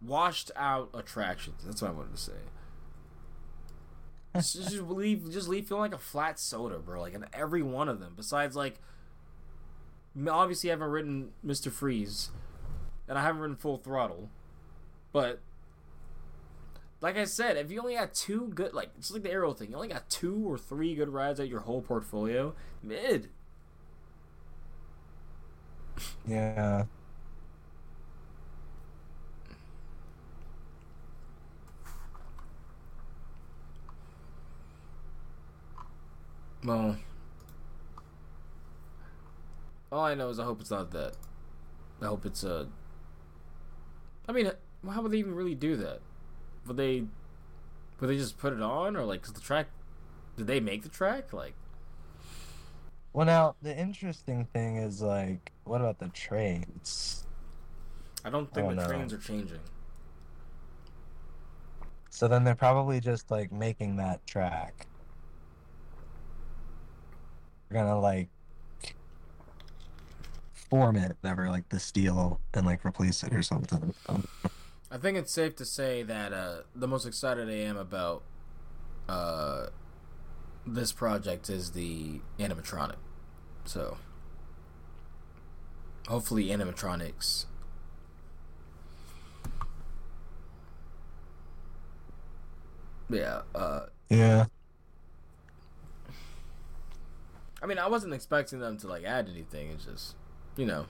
washed out attractions. That's what I wanted to say. just, just [LAUGHS] leave, just leave feeling like a flat soda, bro. Like in every one of them. Besides, like, obviously, I haven't written Mister Freeze, and I haven't written Full Throttle, but like I said, if you only got two good, like it's like the arrow thing, you only got two or three good rides at your whole portfolio, mid. Yeah. Well, all I know is I hope it's not that. I hope it's Uh, I mean, how would they even really do that? Would they? Would they just put it on, or like, cause the track? Did they make the track? Like, Well, now the interesting thing is like, what about the trains? I don't think Oh, the no. trains are changing. So then they're probably just like making that track. Gonna like form it, whatever, like the steel, and like replace it or something. I think it's safe to say that uh, the most excited I am about uh, this project is the animatronic. So hopefully animatronics yeah, uh Yeah. I mean I wasn't expecting them to like add anything, it's just you know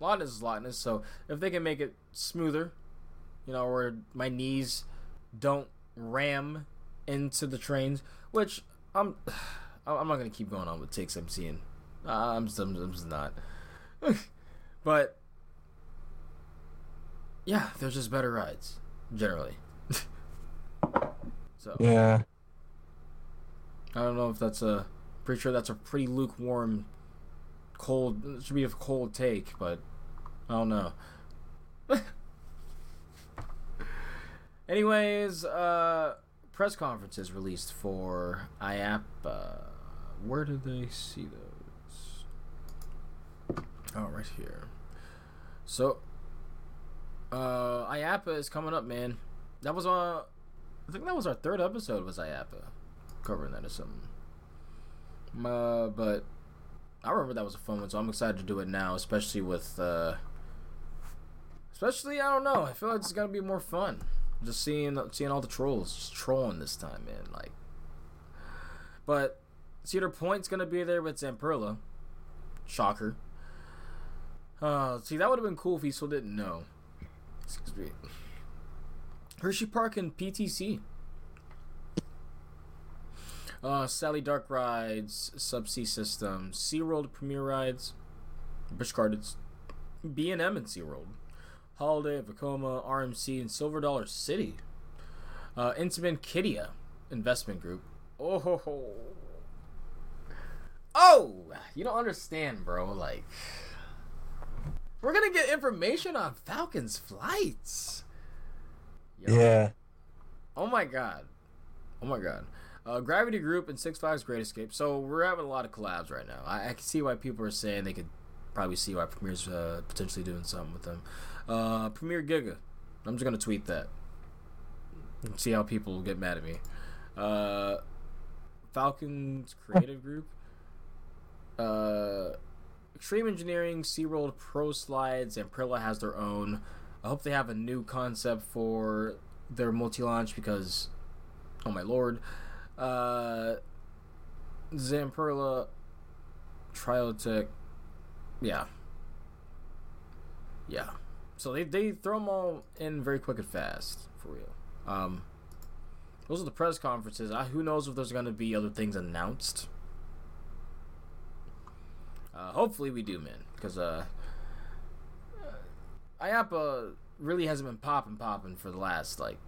Loudness is loudness, so if they can make it smoother, you know, where my knees don't ram into the trains, which I'm [SIGHS] I'm not gonna keep going on with takes I'm seeing. Uh, I'm, just, I'm, I'm just not. [LAUGHS] but yeah, there's just better rides generally. [LAUGHS] so Yeah. I don't know if that's a pretty sure that's a pretty lukewarm, cold. Should be a cold take, but I don't know. [LAUGHS] Anyways, uh, press conferences released for IAAPA. Where did they see those? Oh, right here. So, uh, IAAPA is coming up, man. That was uh, I think that was our third episode. Was IAAPA covering that or something? Uh, but I remember that was a fun one, so I'm excited to do it now, especially with uh, especially I don't know. I feel like it's gonna be more fun. Just seeing seeing all the trolls just trolling this time, man. Like, but Cedar Point's gonna be there with Zamperla. Shocker. Uh, see, that would have been cool if he still didn't know. Excuse me. Hershey Park and PTC. Uh, Sally Dark Rides, Subsea Systems, SeaWorld Premier Rides, Busch Gardens, B&M and SeaWorld, Holiday, Vekoma, RMC, and Silver Dollar City. Uh, Intamin Qiddiya Investment Group. Oh, ho, ho. oh, you don't understand, bro. Like, we're gonna get information on Falcon's flights. Yo. Yeah. Oh my god. Oh my god. Uh, Gravity Group and Six Flags Great Escape. So we're having a lot of collabs right now. I, I can see why people are saying they could probably see why Premier's uh, potentially doing something with them. Uh, Premier Giga. I'm just gonna tweet that. See how people get mad at me. Uh, Falcons Creative Group. Uh, Extreme Engineering, SeaWorld Pro Slides, and Prilla has their own. I hope they have a new concept for their multi launch because, oh my lord. Uh, Zamperla, Triotech, yeah. Yeah. So they, they throw them all in very quick and fast, for real. Um, those are the press conferences. Who knows if there's going to be other things announced. Uh, hopefully we do, man. Because, uh, IAAPA really hasn't been popping popping for the last like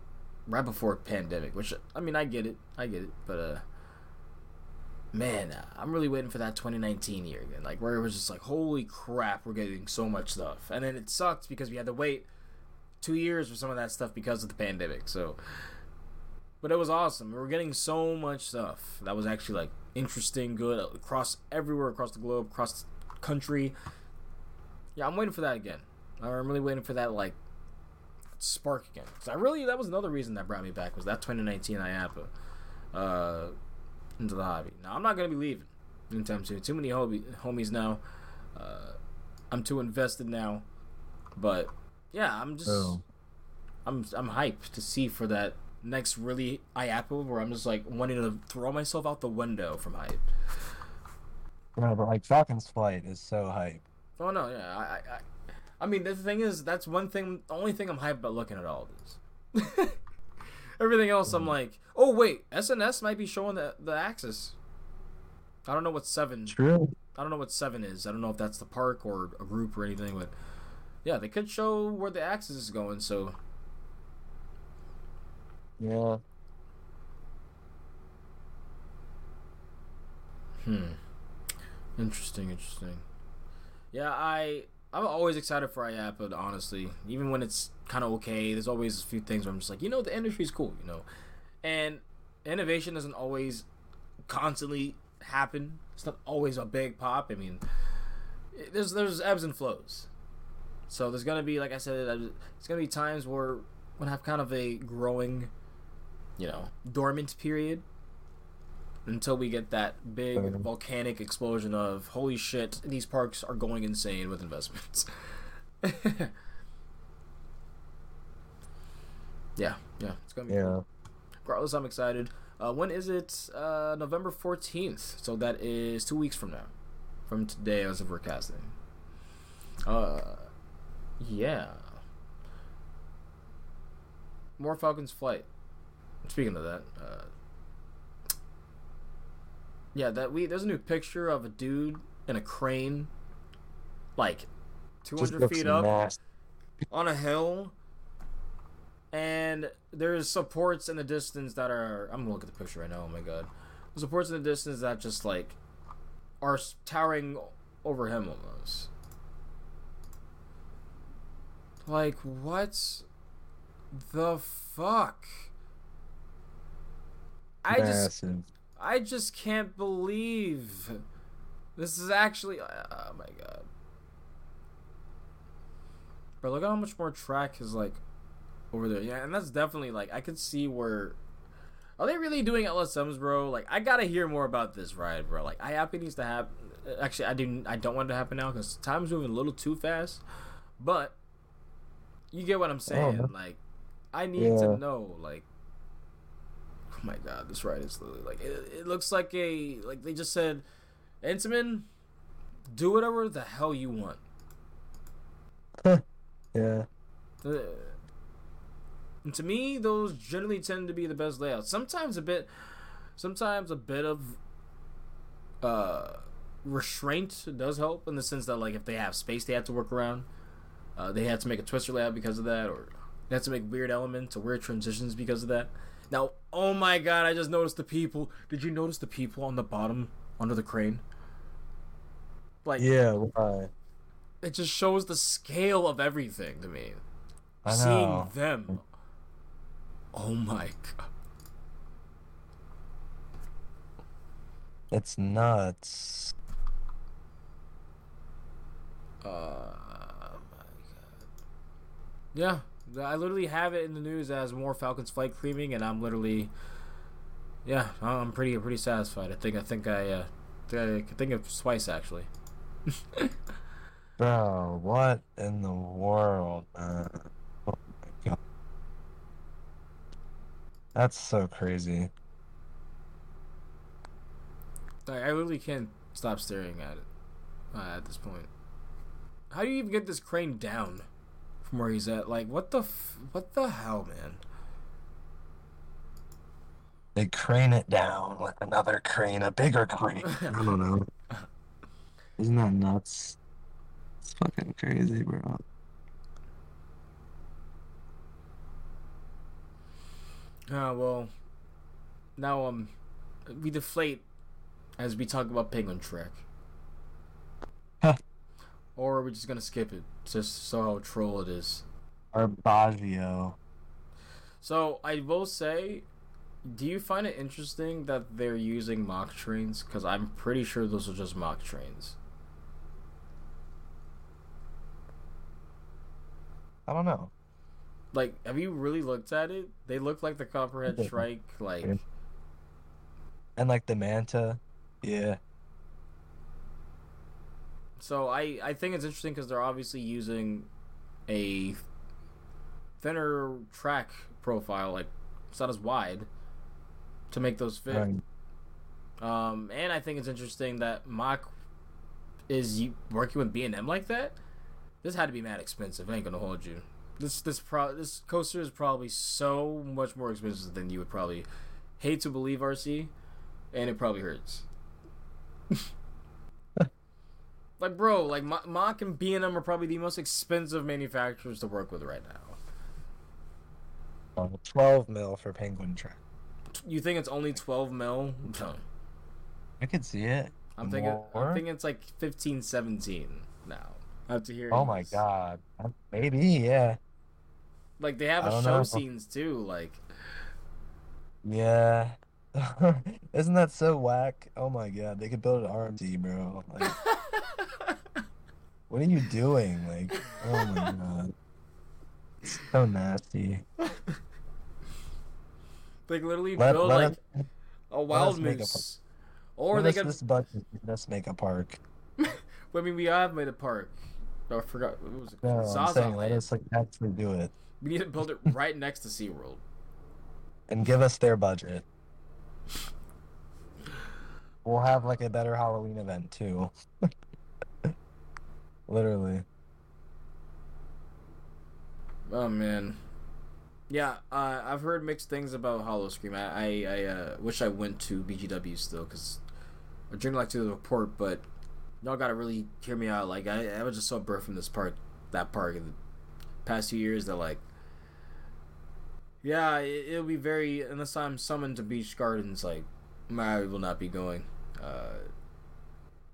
right before pandemic which i mean i get it. I get it. But uh man i'm really waiting for that 2019 year again like where it was just like holy crap we're getting so much stuff. And then it sucked because we had to wait two years for some of that stuff because of the pandemic so. But it was awesome. We were getting so much stuff that was actually like interesting good across everywhere across the globe across the country. Yeah i'm waiting for that again. I'm really waiting for that like spark again. Cause I really that was another reason that brought me back was that 2019 IAAPA uh, into the hobby. Now I'm not gonna be leaving anytime soon. Too many homie, homies now. Uh, I'm too invested now. But yeah, I'm just Oh. I'm I'm hyped to see for that next really IAAPA where I'm just like wanting to throw myself out the window from hype. Yeah, but like Falcon's flight is so hype. Oh no, yeah, I, I, I, mean, the thing is, that's one thing. The only thing I'm hyped about looking at all of this. [LAUGHS] Everything else, I'm like, oh wait, S&S might be showing the the axis. I don't know what seven. True. I don't know what seven is. I don't know if that's the park or a group or anything, but yeah, they could show where the axis is going. So Yeah. Hmm. Interesting, interesting. Yeah, I I'm always excited for IAAPA, honestly. Even when it's kind of okay, there's always a few things where I'm just like, you know, the industry's cool, you know, and innovation doesn't always constantly happen. It's not always a big pop. I mean, it- there's there's ebbs and flows. So there's gonna be, like I said, it's gonna be times where gonna have kind of a growing, you know, dormant period. Until we get that big volcanic explosion of holy shit, these parks are going insane with investments. [LAUGHS] yeah, yeah, it's gonna be. Yeah. Regardless, I'm excited. Uh, when is it? Uh, November 14th. So that is two weeks from now. From today as of recasting. Uh, yeah. More Falcons Flight. Speaking of that, uh, yeah, that we there's a new picture of a dude in a crane, like 200 feet up nasty. on a hill and there's supports in the distance that are i'm gonna look at the picture right now oh my god the supports in the distance that just like are towering over him almost like what the fuck i just Massive. I just can't believe this is actually. Uh, oh my god. But look at how much more track is like over there. Yeah, and that's definitely like I could see where. Are they really doing LSMs, bro? Like I gotta hear more about this ride, bro. Like IAAPA needs to happen. Actually, I do. I don't want it to happen now because time's moving a little too fast. But you get what I'm oh, saying. man. Like I need Yeah. to know. Like oh my god, this ride is literally like it, it looks like a like they just said, Intamin, do whatever the hell you want. [LAUGHS] Yeah. And to me, those generally tend to be the best layouts. Sometimes a bit, sometimes a bit of uh, restraint does help in the sense that like if they have space they have to work around, uh, they had to make a twister layout because of that, or they had to make weird elements or weird transitions because of that. Now, oh my god, I just noticed the people. Did you notice the people on the bottom under the crane? Like, Yeah. Why? it just shows the scale of everything to me. I Seeing them. Oh my god. It's nuts. Uh, oh my god. Yeah, I literally have it in the news as more Falcons flight creaming, and I'm literally, yeah, I'm pretty pretty satisfied. I think I think I uh, think I could think of twice actually. [LAUGHS] Bro, what in the world, man? Oh my god. That's so crazy. Like, I literally can't stop staring at it uh, at this point. How do you even get this crane down from where he's at? Like, what the f- what the hell, man? They crane it down with another crane, a bigger crane. [LAUGHS] I don't know. Isn't that nuts? It's fucking crazy, bro. Ah, well, now um, we deflate as we talk about Penguin Trek. Huh. Or are we just gonna skip it, just so how troll it is? Or Baggio. So I will say, do you find it interesting that they're using Mack trains? Because I'm pretty sure those are just Mack trains. I don't know. Like, have you really looked at it? They look like the Copperhead. [LAUGHS] Shrike. Like, And like the Manta. Yeah. So I I think it's interesting because they're obviously using a thinner track profile, like it's not as wide, to make those fit. Right. Um, and I think it's interesting that Mack is working with B and M like that. This had to be mad expensive. I ain't gonna hold you. This this pro this coaster is probably so much more expensive than you would probably hate to believe, RC, and it probably hurts. [LAUGHS] like, bro, like Mack and B and M are probably the most expensive manufacturers to work with right now. Uh, 12 mil for Penguin Trek. You think it's only twelve mil? No. I can see it. I'm thinking. I'm thinking it's like 15, 17 now. I have to hear. Oh my this. god. Maybe, yeah. Like they have I a show know. scenes too. Like Yeah. [LAUGHS] Isn't that so whack? Oh my god, they could build an RMC, bro. Like, [LAUGHS] [LAUGHS] what are you doing? Like, oh my god. It's so nasty. [LAUGHS] like literally Let, build let like him- a wild us a moose, or Give they us could. this budget. Let's make a park. [LAUGHS] I mean, we have made a park. I forgot. What was it? No, called? I'm Zaza saying let us like actually do it We need to build it right next to SeaWorld. and give us their budget. We'll have like a better Halloween event too. Literally. Oh man, yeah. Uh, I've heard mixed things about Howl-O-Scream. I I, I uh, wish I went to BGW still because I dream like to the report, but y'all gotta really hear me out. Like I, I was just so burnt from this park, that park in the past few years that like, yeah, it, it'll be very unless I'm summoned to Busch Gardens. Like, I will not be going. Uh,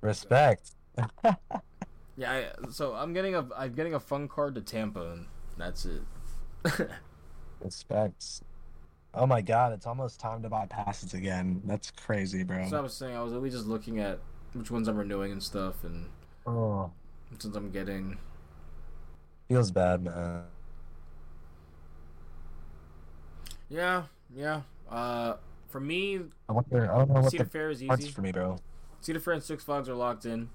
Respect. [LAUGHS] yeah, I, so I'm getting a I'm getting a fun card to Tampa, and that's it. [LAUGHS] Respect. Oh my god, it's almost time to buy passes again. That's crazy, bro. So I was saying, I was really just looking at which ones I'm renewing and stuff, and Oh, ones I'm getting. feels bad, man. Yeah, yeah. Uh, for me, I wonder. I don't know what Cedar the Fair is easy. for me, bro. Cedar Fair and Six Flags are locked in.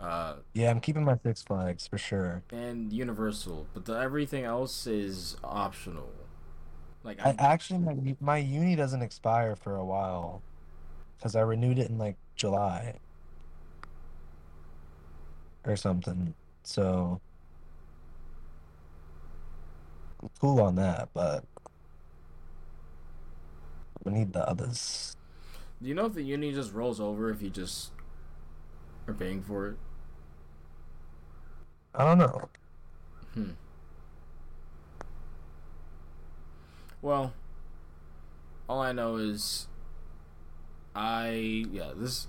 Uh, Yeah, I'm keeping my Six Flags for sure. and Universal, but the, everything else is optional. Like, I I'm, actually my my uni doesn't expire for a while, because I renewed it in like July or something. So I'm cool on that, but we need the others. do you know if the uni just rolls over if you just are paying for it? I don't know. Hmm. Well, all I know is I yeah this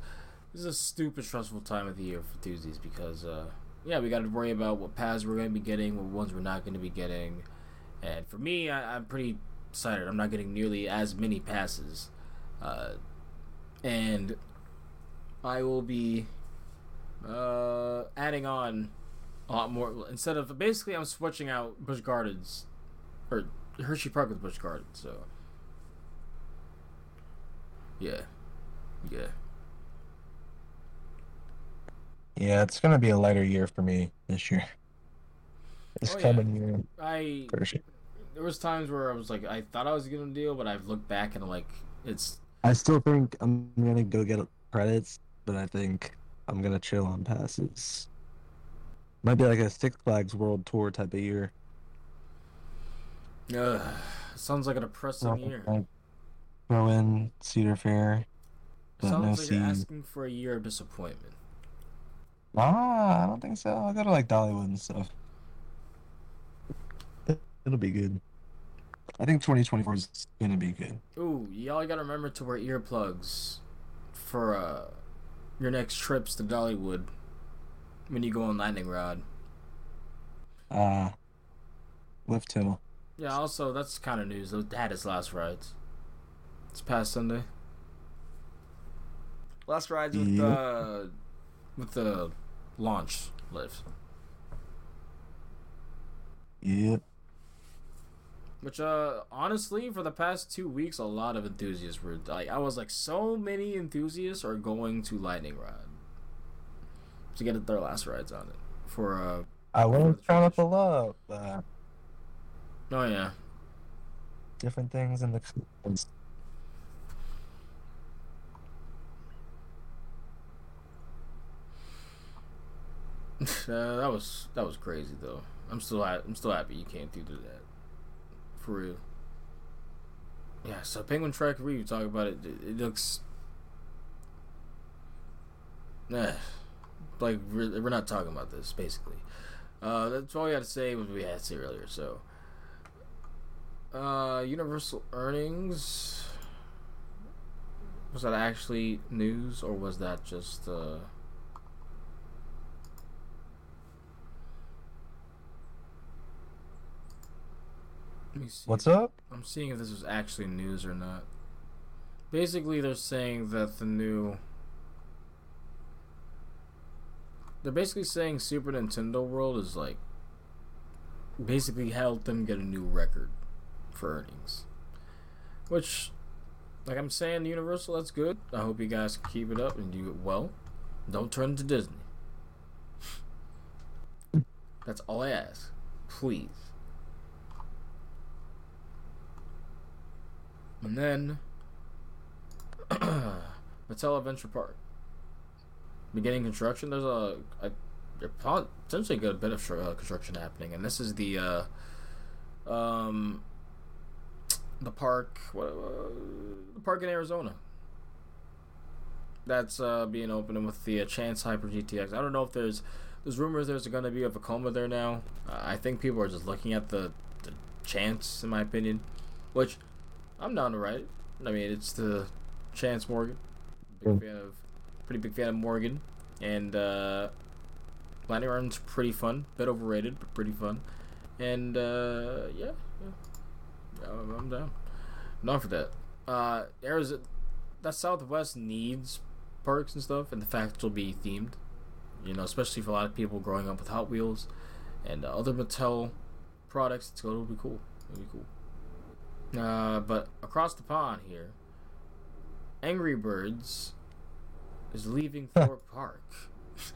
this is a stupid stressful time of the year for Tuesdays because uh yeah we got to worry about what paths we're going to be getting, what ones we're not going to be getting, and for me I, I'm pretty excited. I'm not getting nearly as many passes, uh, and I will be uh adding on a lot more instead of basically I'm switching out Busch Gardens or Hershey Park with Busch Gardens. So yeah, yeah. Yeah, it's gonna be a lighter year for me this year. This Oh, yeah. coming year, I there was times where I was like I thought I was gonna deal, but I've looked back and like it's I still think I'm gonna go get credits, but I think I'm gonna chill on passes. Might be like a Six Flags World Tour type of year. uh, sounds like a depressing Like, year. throw in Cedar Fair, but no Sounds like you're asking for a year of disappointment. Ah, I don't think so. I'll go to like Dollywood and stuff. It- It'll be good. I think 2024 is gonna be good. Ooh, y'all gotta remember to wear earplugs for uh your next trips to Dollywood when you go on Lightning Rod. Uh, Lift Hill. Yeah, also that's kind of news. Though had his last rides. It's past Sunday. Last rides with Yep. uh with the launch lift, Yep. which uh honestly for the past two weeks a lot of enthusiasts were like I was like so many enthusiasts are going to Lightning Rod to get their last rides on it for uh I was the trying to pull up uh, oh yeah different things in the. [LAUGHS] uh, that was that was crazy though. I'm still ha- I'm still happy you came through to that. For real. Yeah, so Penguin Trek Review talk about it. It, it looks. Eh, like we're, we're not talking about this basically. Uh, that's all we had to say. was we had to say earlier. So. Uh, Universal earnings. Was that actually news or was that just uh? Let me see. What's up? I'm seeing if this was actually news or not. Basically, they're saying that the new. They're basically saying Super Nintendo World is like. Basically, helped them get a new record for earnings. Which like I'm saying, Universal, that's good. I hope you guys can keep it up and do it well. Don't turn into Disney. That's all I ask. Please. And then [CLEARS THROAT] Mattel Adventure Park. Beginning construction. There's a, a potentially a good bit of uh, construction happening, and this is the uh, um the park what, uh, the park in Arizona. That's uh, being opened with the uh, Chance Hyper GTX. I don't know if there's there's rumors there's going to be a Vekoma there now. Uh, I think people are just looking at the, the Chance, in my opinion, which I'm down to write. I mean, it's the Chance Morgan. Big fan of, pretty big fan of Morgan, and uh, Lightning Run's pretty fun. Bit overrated, but pretty fun. And uh, yeah, yeah, I'm down. I'm down for that. Uh, Arizona, that Southwest needs parks and stuff, and the fact it'll be themed. You know, especially for a lot of people growing up with Hot Wheels and uh, other Mattel products, it's gonna be cool. It'll be cool. Uh, but across the pond here, Angry Birds is leaving Thorpe [LAUGHS] Park.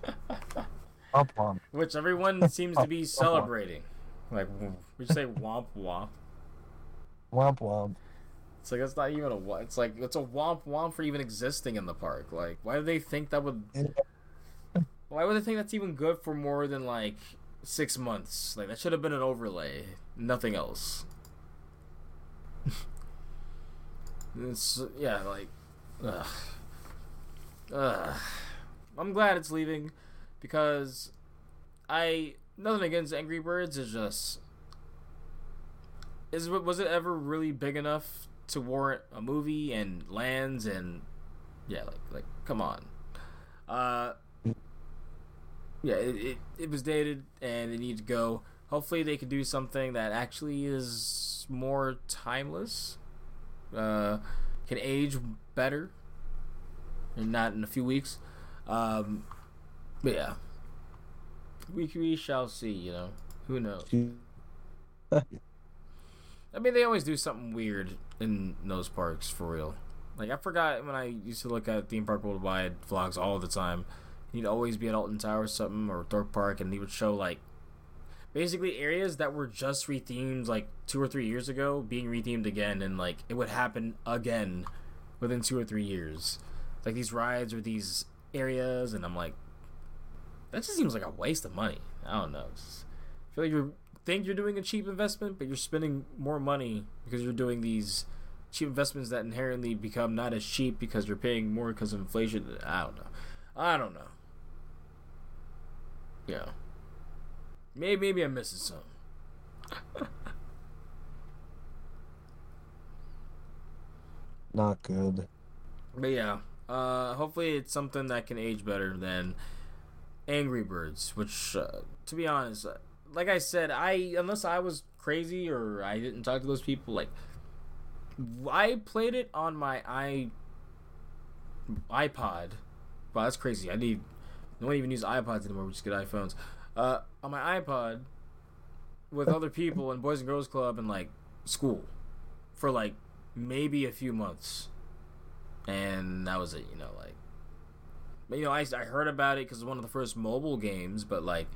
[LAUGHS] Womp womp. Which everyone [LAUGHS] seems to be celebrating. Like, we say womp womp. Womp womp. It's like it's not even a. It's like it's a womp womp for even existing in the park. Like, why do they think that would? Why would they think that's even good for more than like six months? Like that should have been an overlay, nothing else. it's yeah, like, ugh, ugh. I'm glad it's leaving because I nothing against Angry Birds. Is just is was it ever really big enough to warrant a movie and lands and yeah, like like come on. Uh, yeah, it, it, it was dated and it needs to go. Hopefully, they can do something that actually is more timeless, uh, can age better, and not in a few weeks. Um, but yeah, we we shall see. You know, who knows? [LAUGHS] I mean, they always do something weird in those parks for real. Like I forgot when I used to look at theme park worldwide vlogs all the time. He'd always be at Alton Tower or something or Thorpe Park, and he would show like basically areas that were just rethemed like two or three years ago being rethemed again, and like it would happen again within two or three years. Like these rides or these areas, and I'm like, that just seems like a waste of money. I don't know. Just, I feel like you think you're doing a cheap investment, but you're spending more money because you're doing these cheap investments that inherently become not as cheap because you're paying more because of inflation. I don't know. I don't know. Yeah. Maybe maybe I'm missing something. [LAUGHS] Not good. But yeah, uh, hopefully it's something that can age better than Angry Birds, which, uh, to be honest, uh, like I said, I unless I was crazy or I didn't talk to those people, like I played it on my i iPod. Wow, that's crazy. I need no one even use iPods anymore. We just get iPhones. Uh, on my iPod with other [LAUGHS] people in Boys and Girls Club and like school for like maybe a few months, and that was it. You know, like, but you know, I I heard about it because it's one of the first mobile games, but like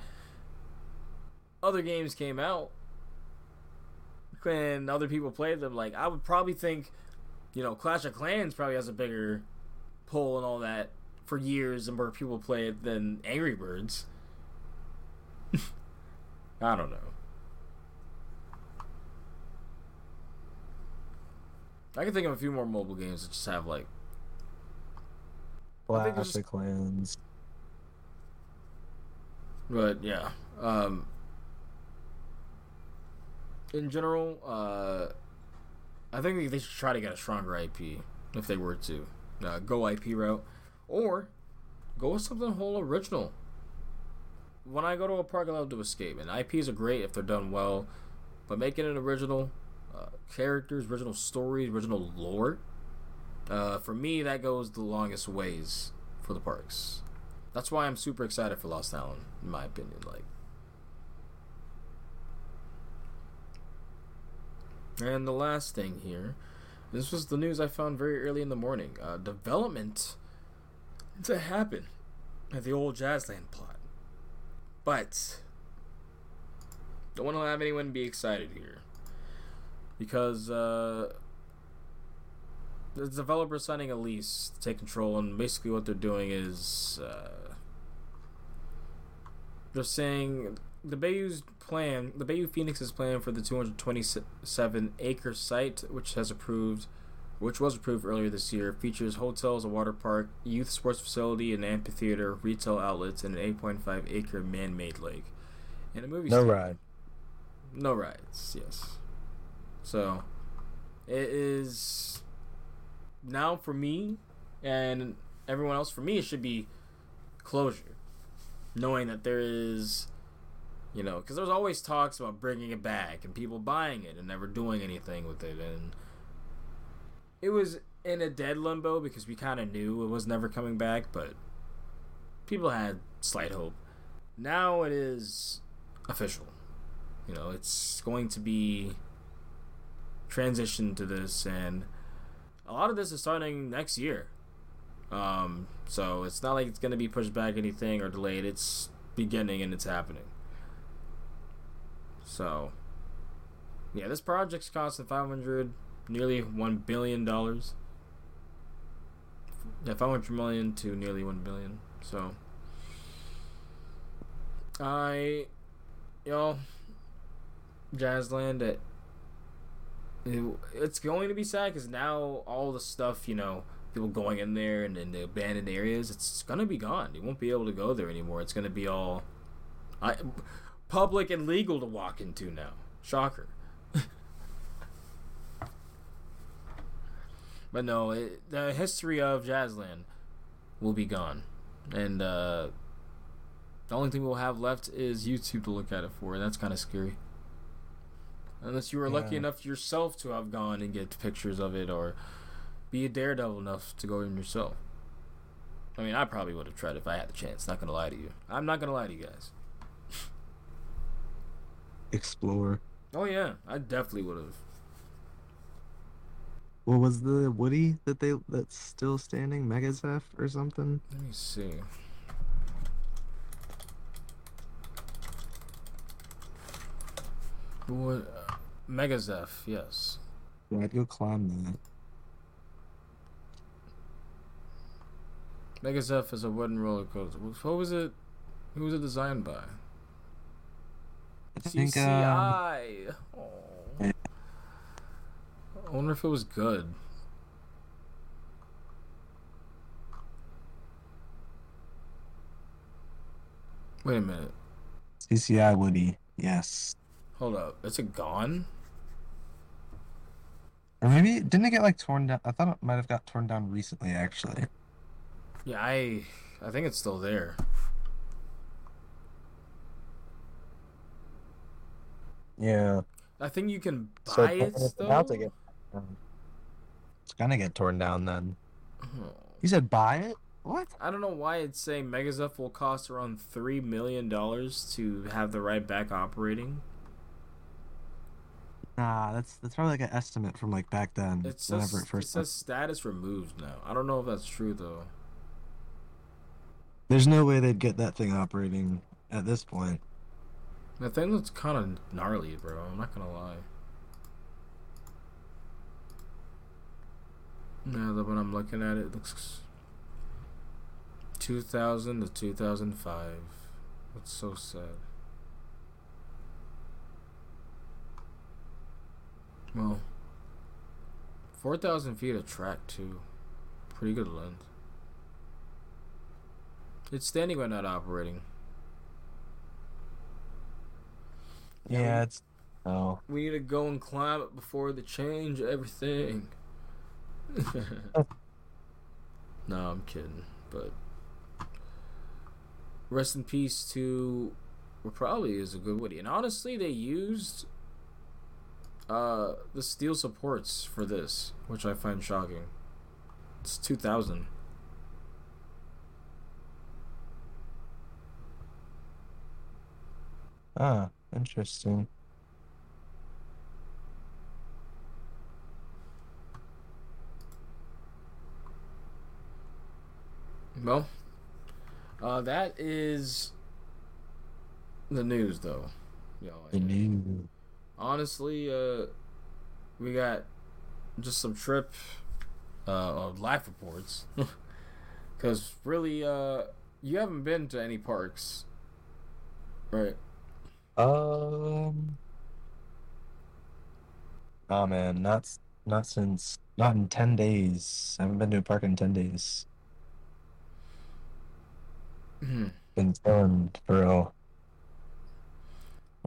other games came out and other people played them, like I would probably think, you know, Clash of Clans probably has a bigger pull and all that for years and more people play it than Angry Birds. [LAUGHS] I don't know. I can think of a few more mobile games that just have like Clash of just... Clans. But yeah, um, in general, uh, I think they should try to get a stronger IP if they were to uh, go IP route, or go with something whole original. When I go to a park, I love to escape, and IPs are great if they're done well, but making it original uh, characters, original stories, original lore. Uh, for me, that goes the longest ways for the parks. That's why I'm super excited for Lost Island, in my opinion. Like, And the last thing here This was the news I found very early in the morning. Uh, development to happen at the old Jazzland plot. But don't want to have anyone be excited here because uh, the developer signing a lease to take control, and basically what they're doing is uh, they're saying the Bayou's plan, the Bayou Phoenix's plan for the 227 acre site, which has approved, which was approved earlier this year, features hotels, a water park, youth sports facility, an amphitheater, retail outlets, and an 8.5 acre man-made lake, and a movie. No ride. No rides, yes. So, it is now for me and everyone else. For me, it should be closure, knowing that there is, you know, because there's always talks about bringing it back and people buying it and never doing anything with it, and it was in a dead limbo because we kind of knew it was never coming back, but people had slight hope. Now it is official. You know, it's going to be transition to this, and a lot of this is starting next year. Um, so it's not like it's going to be pushed back anything or delayed. It's beginning and it's happening. So, yeah, this project's costing five hundred, nearly one billion dollars. Yeah, five hundred million to nearly one billion. So, I, know, Jazzland, it, it, it's going to be sad because now all the stuff, you know, people going in there and in the abandoned areas, it's gonna be gone. You won't be able to go there anymore. It's gonna be all, I, public and legal to walk into now. Shocker. [LAUGHS] but no, it, the history of Jazzland will be gone, and uh, the only thing we'll have left is YouTube to look at it for, and that's kind of scary. Unless you were lucky Yeah. enough yourself to have gone and get pictures of it, or be a daredevil enough to go in yourself. I mean, I probably would have tried if I had the chance. Not gonna lie to you. I'm not gonna lie to you guys. Explore. Oh yeah, I definitely would have. What was the Woody that they that's still standing? Megazeph or something? Let me see. What? Uh, Megazeph, yes. Yeah, I'd go climb that. Megazeph is a wooden roller coaster. What was it? Who was it designed by? I think um, CCI. Aw. yeah. I wonder if it was good. Wait a minute. CCI Woody. Yes. Hold up. Is it gone? Or maybe didn't it get like torn down? I thought it might have got torn down recently, actually. Yeah, I I think it's still there. Yeah. I think you can So buy it it's though. to get. It's gonna get torn down then. Oh. You said buy it? What? I don't know why it's saying Megazeph will cost around three million dollars to have the right back operating. Nah, that's that's probably like an estimate from like back then. It says whenever it it first. says status removed now. I don't know if that's true though. There's no way they'd get that thing operating at this point. The thing looks kind of gnarly, bro. I'm not gonna lie. Yeah, the when I'm looking at it, it looks 2000 to 2005. That's so sad. Well, 4,000 feet of track too. Pretty good length. It's standing but not operating. Yeah, Yeah, it's. Oh. We need to go and climb it before they change everything. [LAUGHS] [LAUGHS] no, I'm kidding. But rest in peace to what probably is a good Woody. And honestly, they used uh, the steel supports for this, which I find shocking. It's 2000. Ah, interesting. Well, uh, that is the news, though. You know, the news honestly, uh, we got just some trip uh, of life reports. [LAUGHS] Because really, uh, you haven't been to any parks, right? Um. Oh man, not not since not in ten days. I haven't been to a park in ten days. Been chilling, bro.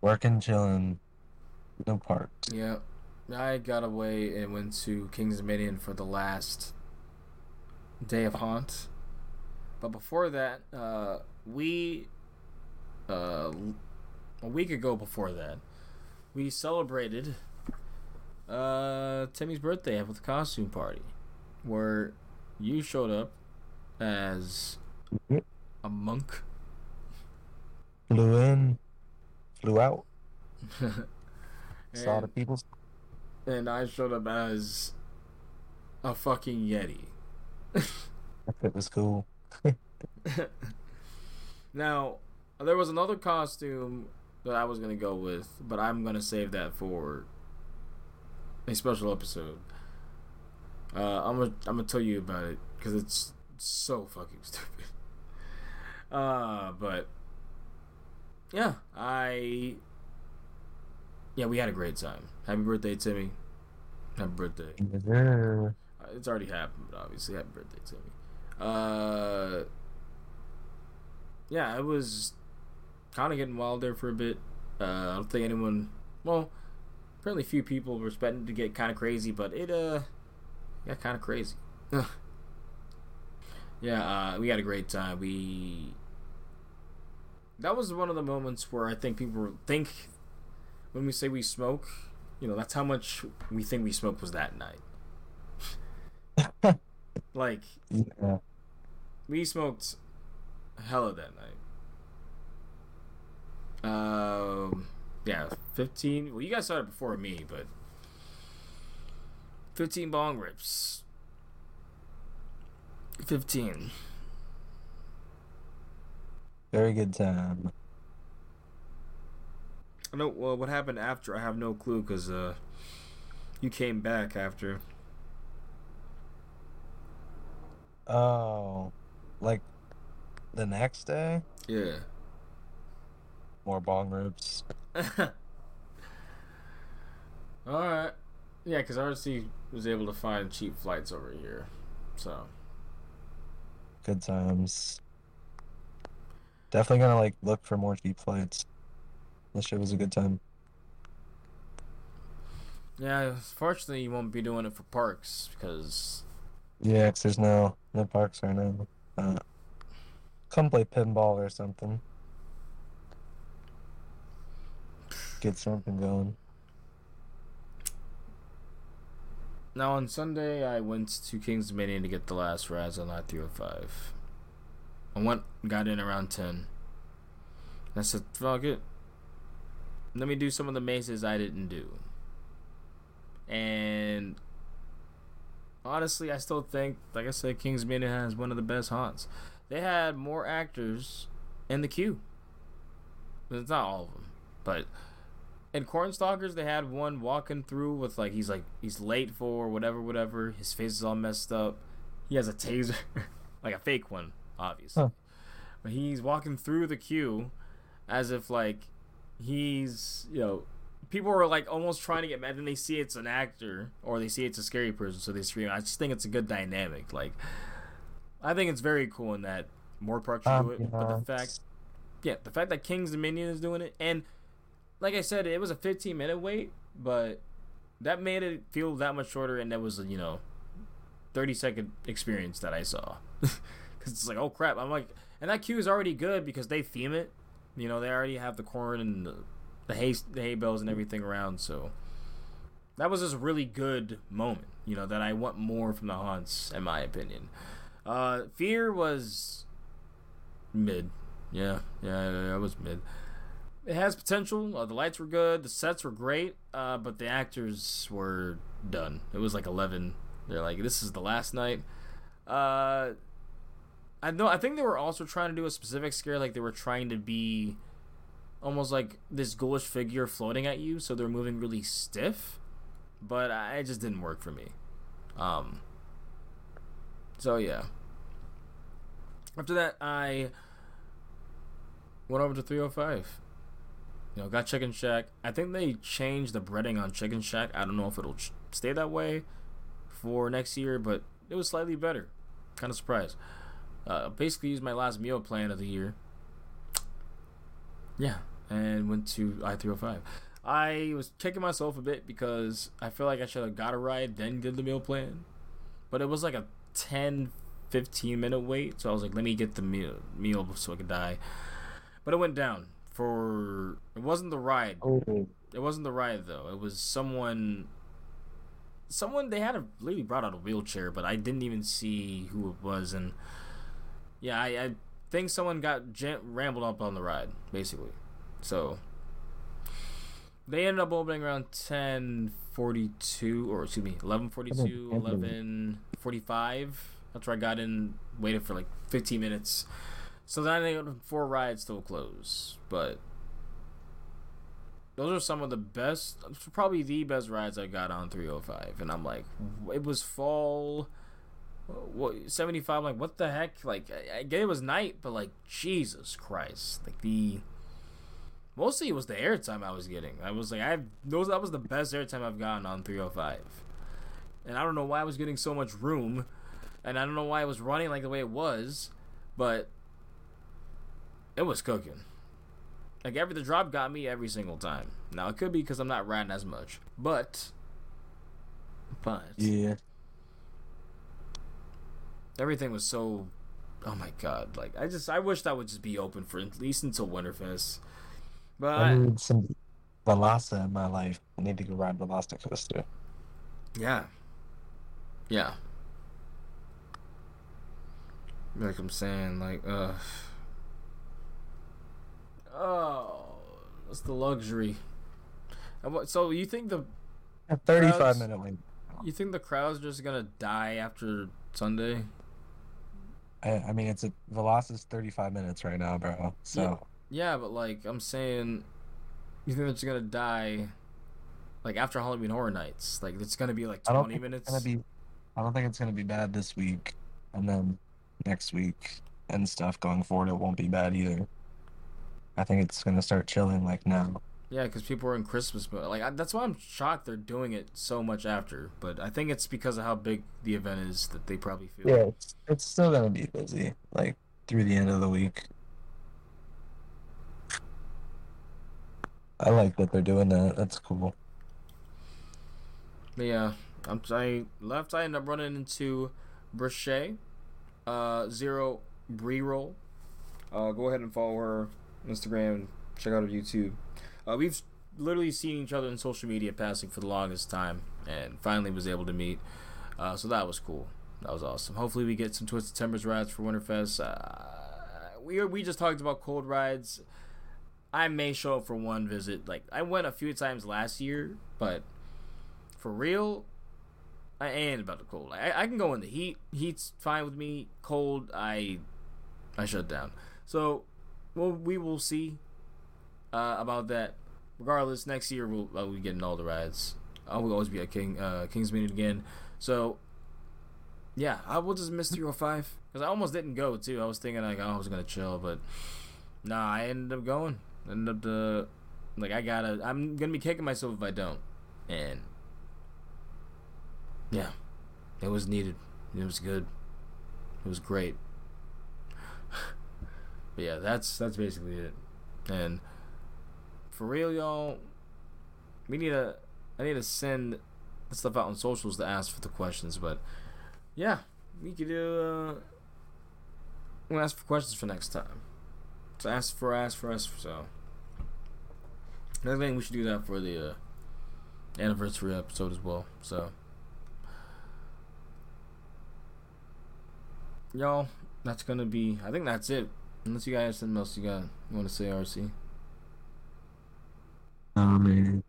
Working, chilling. No parks. yeah, I got away and went to Kings Dominion for the last day of haunt. But before that, uh, we uh, a week ago before that, we celebrated uh, Timmy's birthday with a costume party, where you showed up as a monk. Flew in, flew out. [LAUGHS] Saw the and, people. and I showed up as a fucking yeti. It was cool. [LAUGHS] now, there was another costume that I was gonna go with, but I'm gonna save that for a special episode. Uh, I'm gonna I'm gonna tell you about it because it's so fucking [LAUGHS] stupid. Uh, but yeah, I yeah we had a great time. Happy birthday, Timmy. Happy birthday. Yeah. It's already happened, but obviously, happy birthday me. Uh, yeah, it was kind of getting wild there for a bit. Uh, I don't think anyone, well, apparently few people were expecting to get kind of crazy, but it uh got kind of crazy. yeah, uh, we had a great time. We that was one of the moments where I think people think when we say we smoke, you know, that's how much we think we smoke was that night. [LAUGHS] Like yeah. we smoked hella that night. Um, yeah, fifteen. Well, you guys started before me, but fifteen bong rips. Fifteen. Very good time. I know. Well, what happened after? I have no clue because uh, you came back after. Oh, like the next day, Yeah. more bong rips. [LAUGHS] All right. Yeah, because RC was able to find cheap flights over here, so. Good times. Definitely gonna like look for more cheap flights. This shit was a good time. Yeah, fortunately, you won't be doing it for parks because Yeah, 'cause there's no no parks right now. Uh, come play pinball or something. Get something going. now on Sunday I went to Kings Dominion to get the last Raz on hundred five. I went, got in around ten. I said, "Fuck it, let me do some of the mazes I didn't do." And honestly, I still think, like I said, Kings Dominion has one of the best haunts. They had more actors in the queue. It's not all of them, but in Cornstalkers, they had one walking through with like he's like he's late for whatever, whatever. His face is all messed up. He has a taser, [LAUGHS] like a fake one, obviously. Huh. But he's walking through the queue as if like he's you know people are like almost trying to get mad and they see it's an actor or they see it's a scary person so they scream. I just think it's a good dynamic like i think it's very cool in that more parks should do um, it but the fact yeah the fact that kings dominion is doing it and like i said it was a 15 minute wait but that made it feel that much shorter and that was a you know 30 second experience that i saw. [LAUGHS] Because it's like oh crap i'm like and that queue is already good because they theme it you know they already have the corn and the, the hay the hay bales and everything around so that was just a really good moment you know that i want more from the haunts in my opinion. Uh fear was mid. Yeah yeah, it was mid. It has potential. Uh, the lights were good. The sets were great uh but the actors were done. It was like 11 they're like this is the last night. Uh I know. I think they were also trying to do a specific scare, like they were trying to be almost like this ghoulish figure floating at you, so they're moving really stiff. But I, it just didn't work for me. Um. So yeah. After that, I went over to 305. You know, got Chicken Shack. I think they changed the breading on Chicken Shack. I don't know if it'll ch- stay that way for next year, but it was slightly better. Kind of surprised. Uh, basically, used my last meal plan of the year. Yeah, and went to I 305. I was kicking myself a bit because I feel like I should have got a ride, then did the meal plan. But it was like a 10, 15 minute wait, so I was like, let me get the meal, meal so I could die. But it went down for. It wasn't the ride. Oh, It wasn't the ride though. It was someone. Someone they had a lady brought out a wheelchair, but I didn't even see who it was, and yeah, I, I think someone got jam- rambled up on the ride, basically. So they ended up opening around ten forty two, or excuse me, eleven forty two, eleven forty five. That's where I got in, waited for like fifteen minutes. So then I got four rides still close, but those are some of the best, probably the best rides I got on 305. And I'm like, it was fall, what 75. Like, what the heck? Like, I, I get it was night, but like, Jesus Christ, like the mostly it was the airtime I was getting. I was like, I those that was the best airtime I've gotten on 305. And I don't know why I was getting so much room, and I don't know why it was running like the way it was, but it was cooking. Like every the drop got me every single time. Now it could be because I'm not riding as much, but but yeah. Everything was so. Oh my god! Like I just I wish that would just be open for at least until Winterfest. But I need some Velasa in my life. I need to go ride Velocicoaster. yeah, yeah. Like I'm saying, like uh, oh, that's the luxury. So you think the A 35 Crowds? minute wait. you think the crowd's just gonna die after Sunday? I, I mean, it's a Veloci's 35 minutes right now, bro. So Yeah, but like I'm saying, you think it's gonna die, like after Halloween Horror Nights? Like it's gonna be like I don't twenty think minutes. it's gonna be. I don't think it's gonna be bad this week, and then next week and stuff going forward, it won't be bad either. I think it's gonna start chilling like now. Yeah, because people are in Christmas mode. Like I, that's why I'm shocked they're doing it so much after. But I think it's because of how big the event is that they probably feel. Yeah, it's, it's still gonna be busy, like through the end of the week. I like that they're doing that. That's cool. But yeah, I'm I left. I end up running into Brochet, uh, Zero Bree Roll. Uh, go ahead and follow her Instagram. Check out her YouTube. Uh, we've literally seen each other in social media passing for the longest time, and finally was able to meet. Uh, so that was cool. That was awesome. Hopefully, we get some Twisted Timbers rides for Winterfest. Uh, we we just talked about cold rides. I may show up for one visit. Like I went a few times last year, but for real, I ain't about the cold. I, I can go in the heat. Heat's fine with me. Cold, I I shut down. So, well, we will see uh, about that. Regardless, next year we'll uh, we getting all the rides. I will always be at King uh, King's Meeting again. So, yeah, I will just miss 305 because I almost didn't go too. I was thinking like oh, I was gonna chill, but nah, I ended up going. Ended up the like I gotta. I'm gonna be kicking myself if I don't, and yeah, it was needed. It was good. It was great. [LAUGHS] but yeah, that's that's basically it. And for real, y'all, we need to. I need to send stuff out on socials to ask for the questions. But yeah, we could do. Uh, I'm gonna ask for questions for next time. So ask for ask for us. So I think we should do that for the uh, anniversary episode as well. So. y'all that's gonna be i think that's it unless you guys have something else you got you want to say rc Oh man.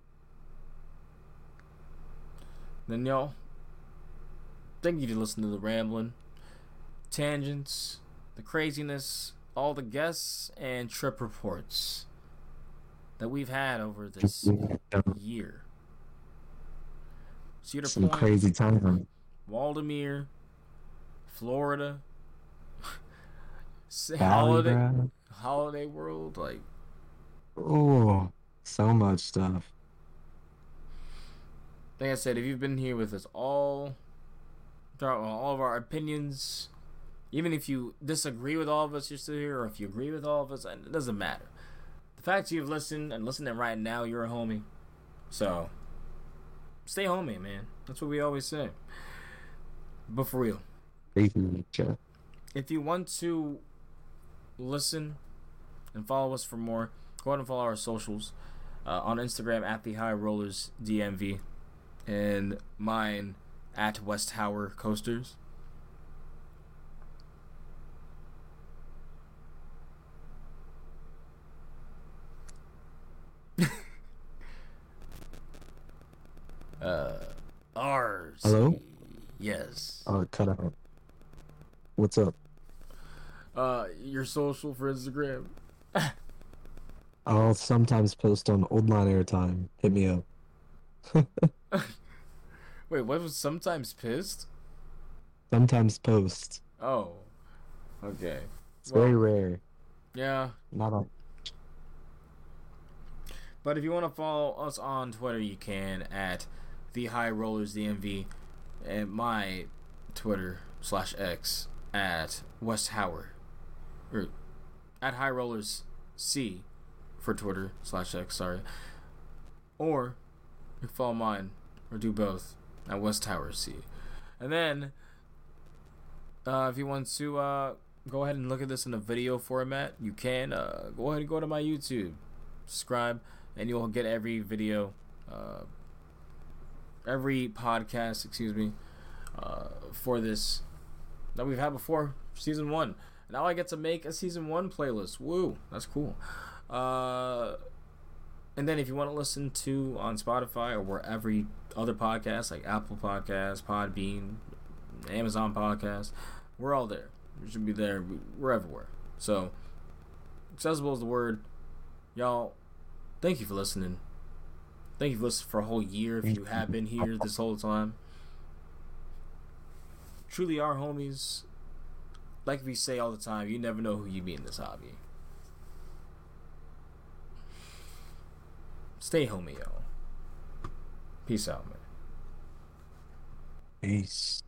then y'all thank you for listening to the rambling tangents the craziness, all the guests and trip reports that we've had over this year. Cedar Some Point, crazy time. Waldameer, Florida, [LAUGHS] Holiday. Holiday World, like Oh, so much stuff. like I said, if you've been here with us all throughout all of our opinions, even if you disagree with all of us, you're still here, or if you agree with all of us, it doesn't matter. The fact you've listened and listening right now, you're a homie. So stay homie, man. That's what we always say. But for real, if you want to listen and follow us for more, go ahead and follow our socials uh, on Instagram at the High Rollers DMV and mine at West Hower Coasters. [LAUGHS] uh, ours. Hello? Yes. Oh, it cut out. What's up? Uh, your social for Instagram. [LAUGHS] I'll sometimes post on Old Line Airtime. Hit me up. [LAUGHS] Wait, what was sometimes pissed? Sometimes post. Oh, okay. It's very rare. Yeah, Not on. but if you want to follow us on Twitter, you can at the High Rollers DMV, and my Twitter slash X at West Hower, or at High Rollers C for Twitter slash X. Sorry, or you can follow mine or do both at West Hower C, and then uh, if you want to uh, go ahead and look at this in a video format, you can uh, go ahead and go to my YouTube, subscribe, and you'll get every video, uh, every podcast, excuse me, uh, for this that we've had before season one. Now I get to make a season one playlist. Woo, that's cool. Uh, and then if you want to listen to on Spotify or wherever you, other podcasts like Apple Podcasts, Podbean, Amazon Podcasts, we're all there. We should be there. We- We're everywhere. So accessible is the word. Y'all, thank you for listening. Thank you for listening for a whole year if you have been here this whole time. Truly our homies. Like we say all the time, you never know who you meet in this hobby. Stay homie, yo. Peace out, man. Peace.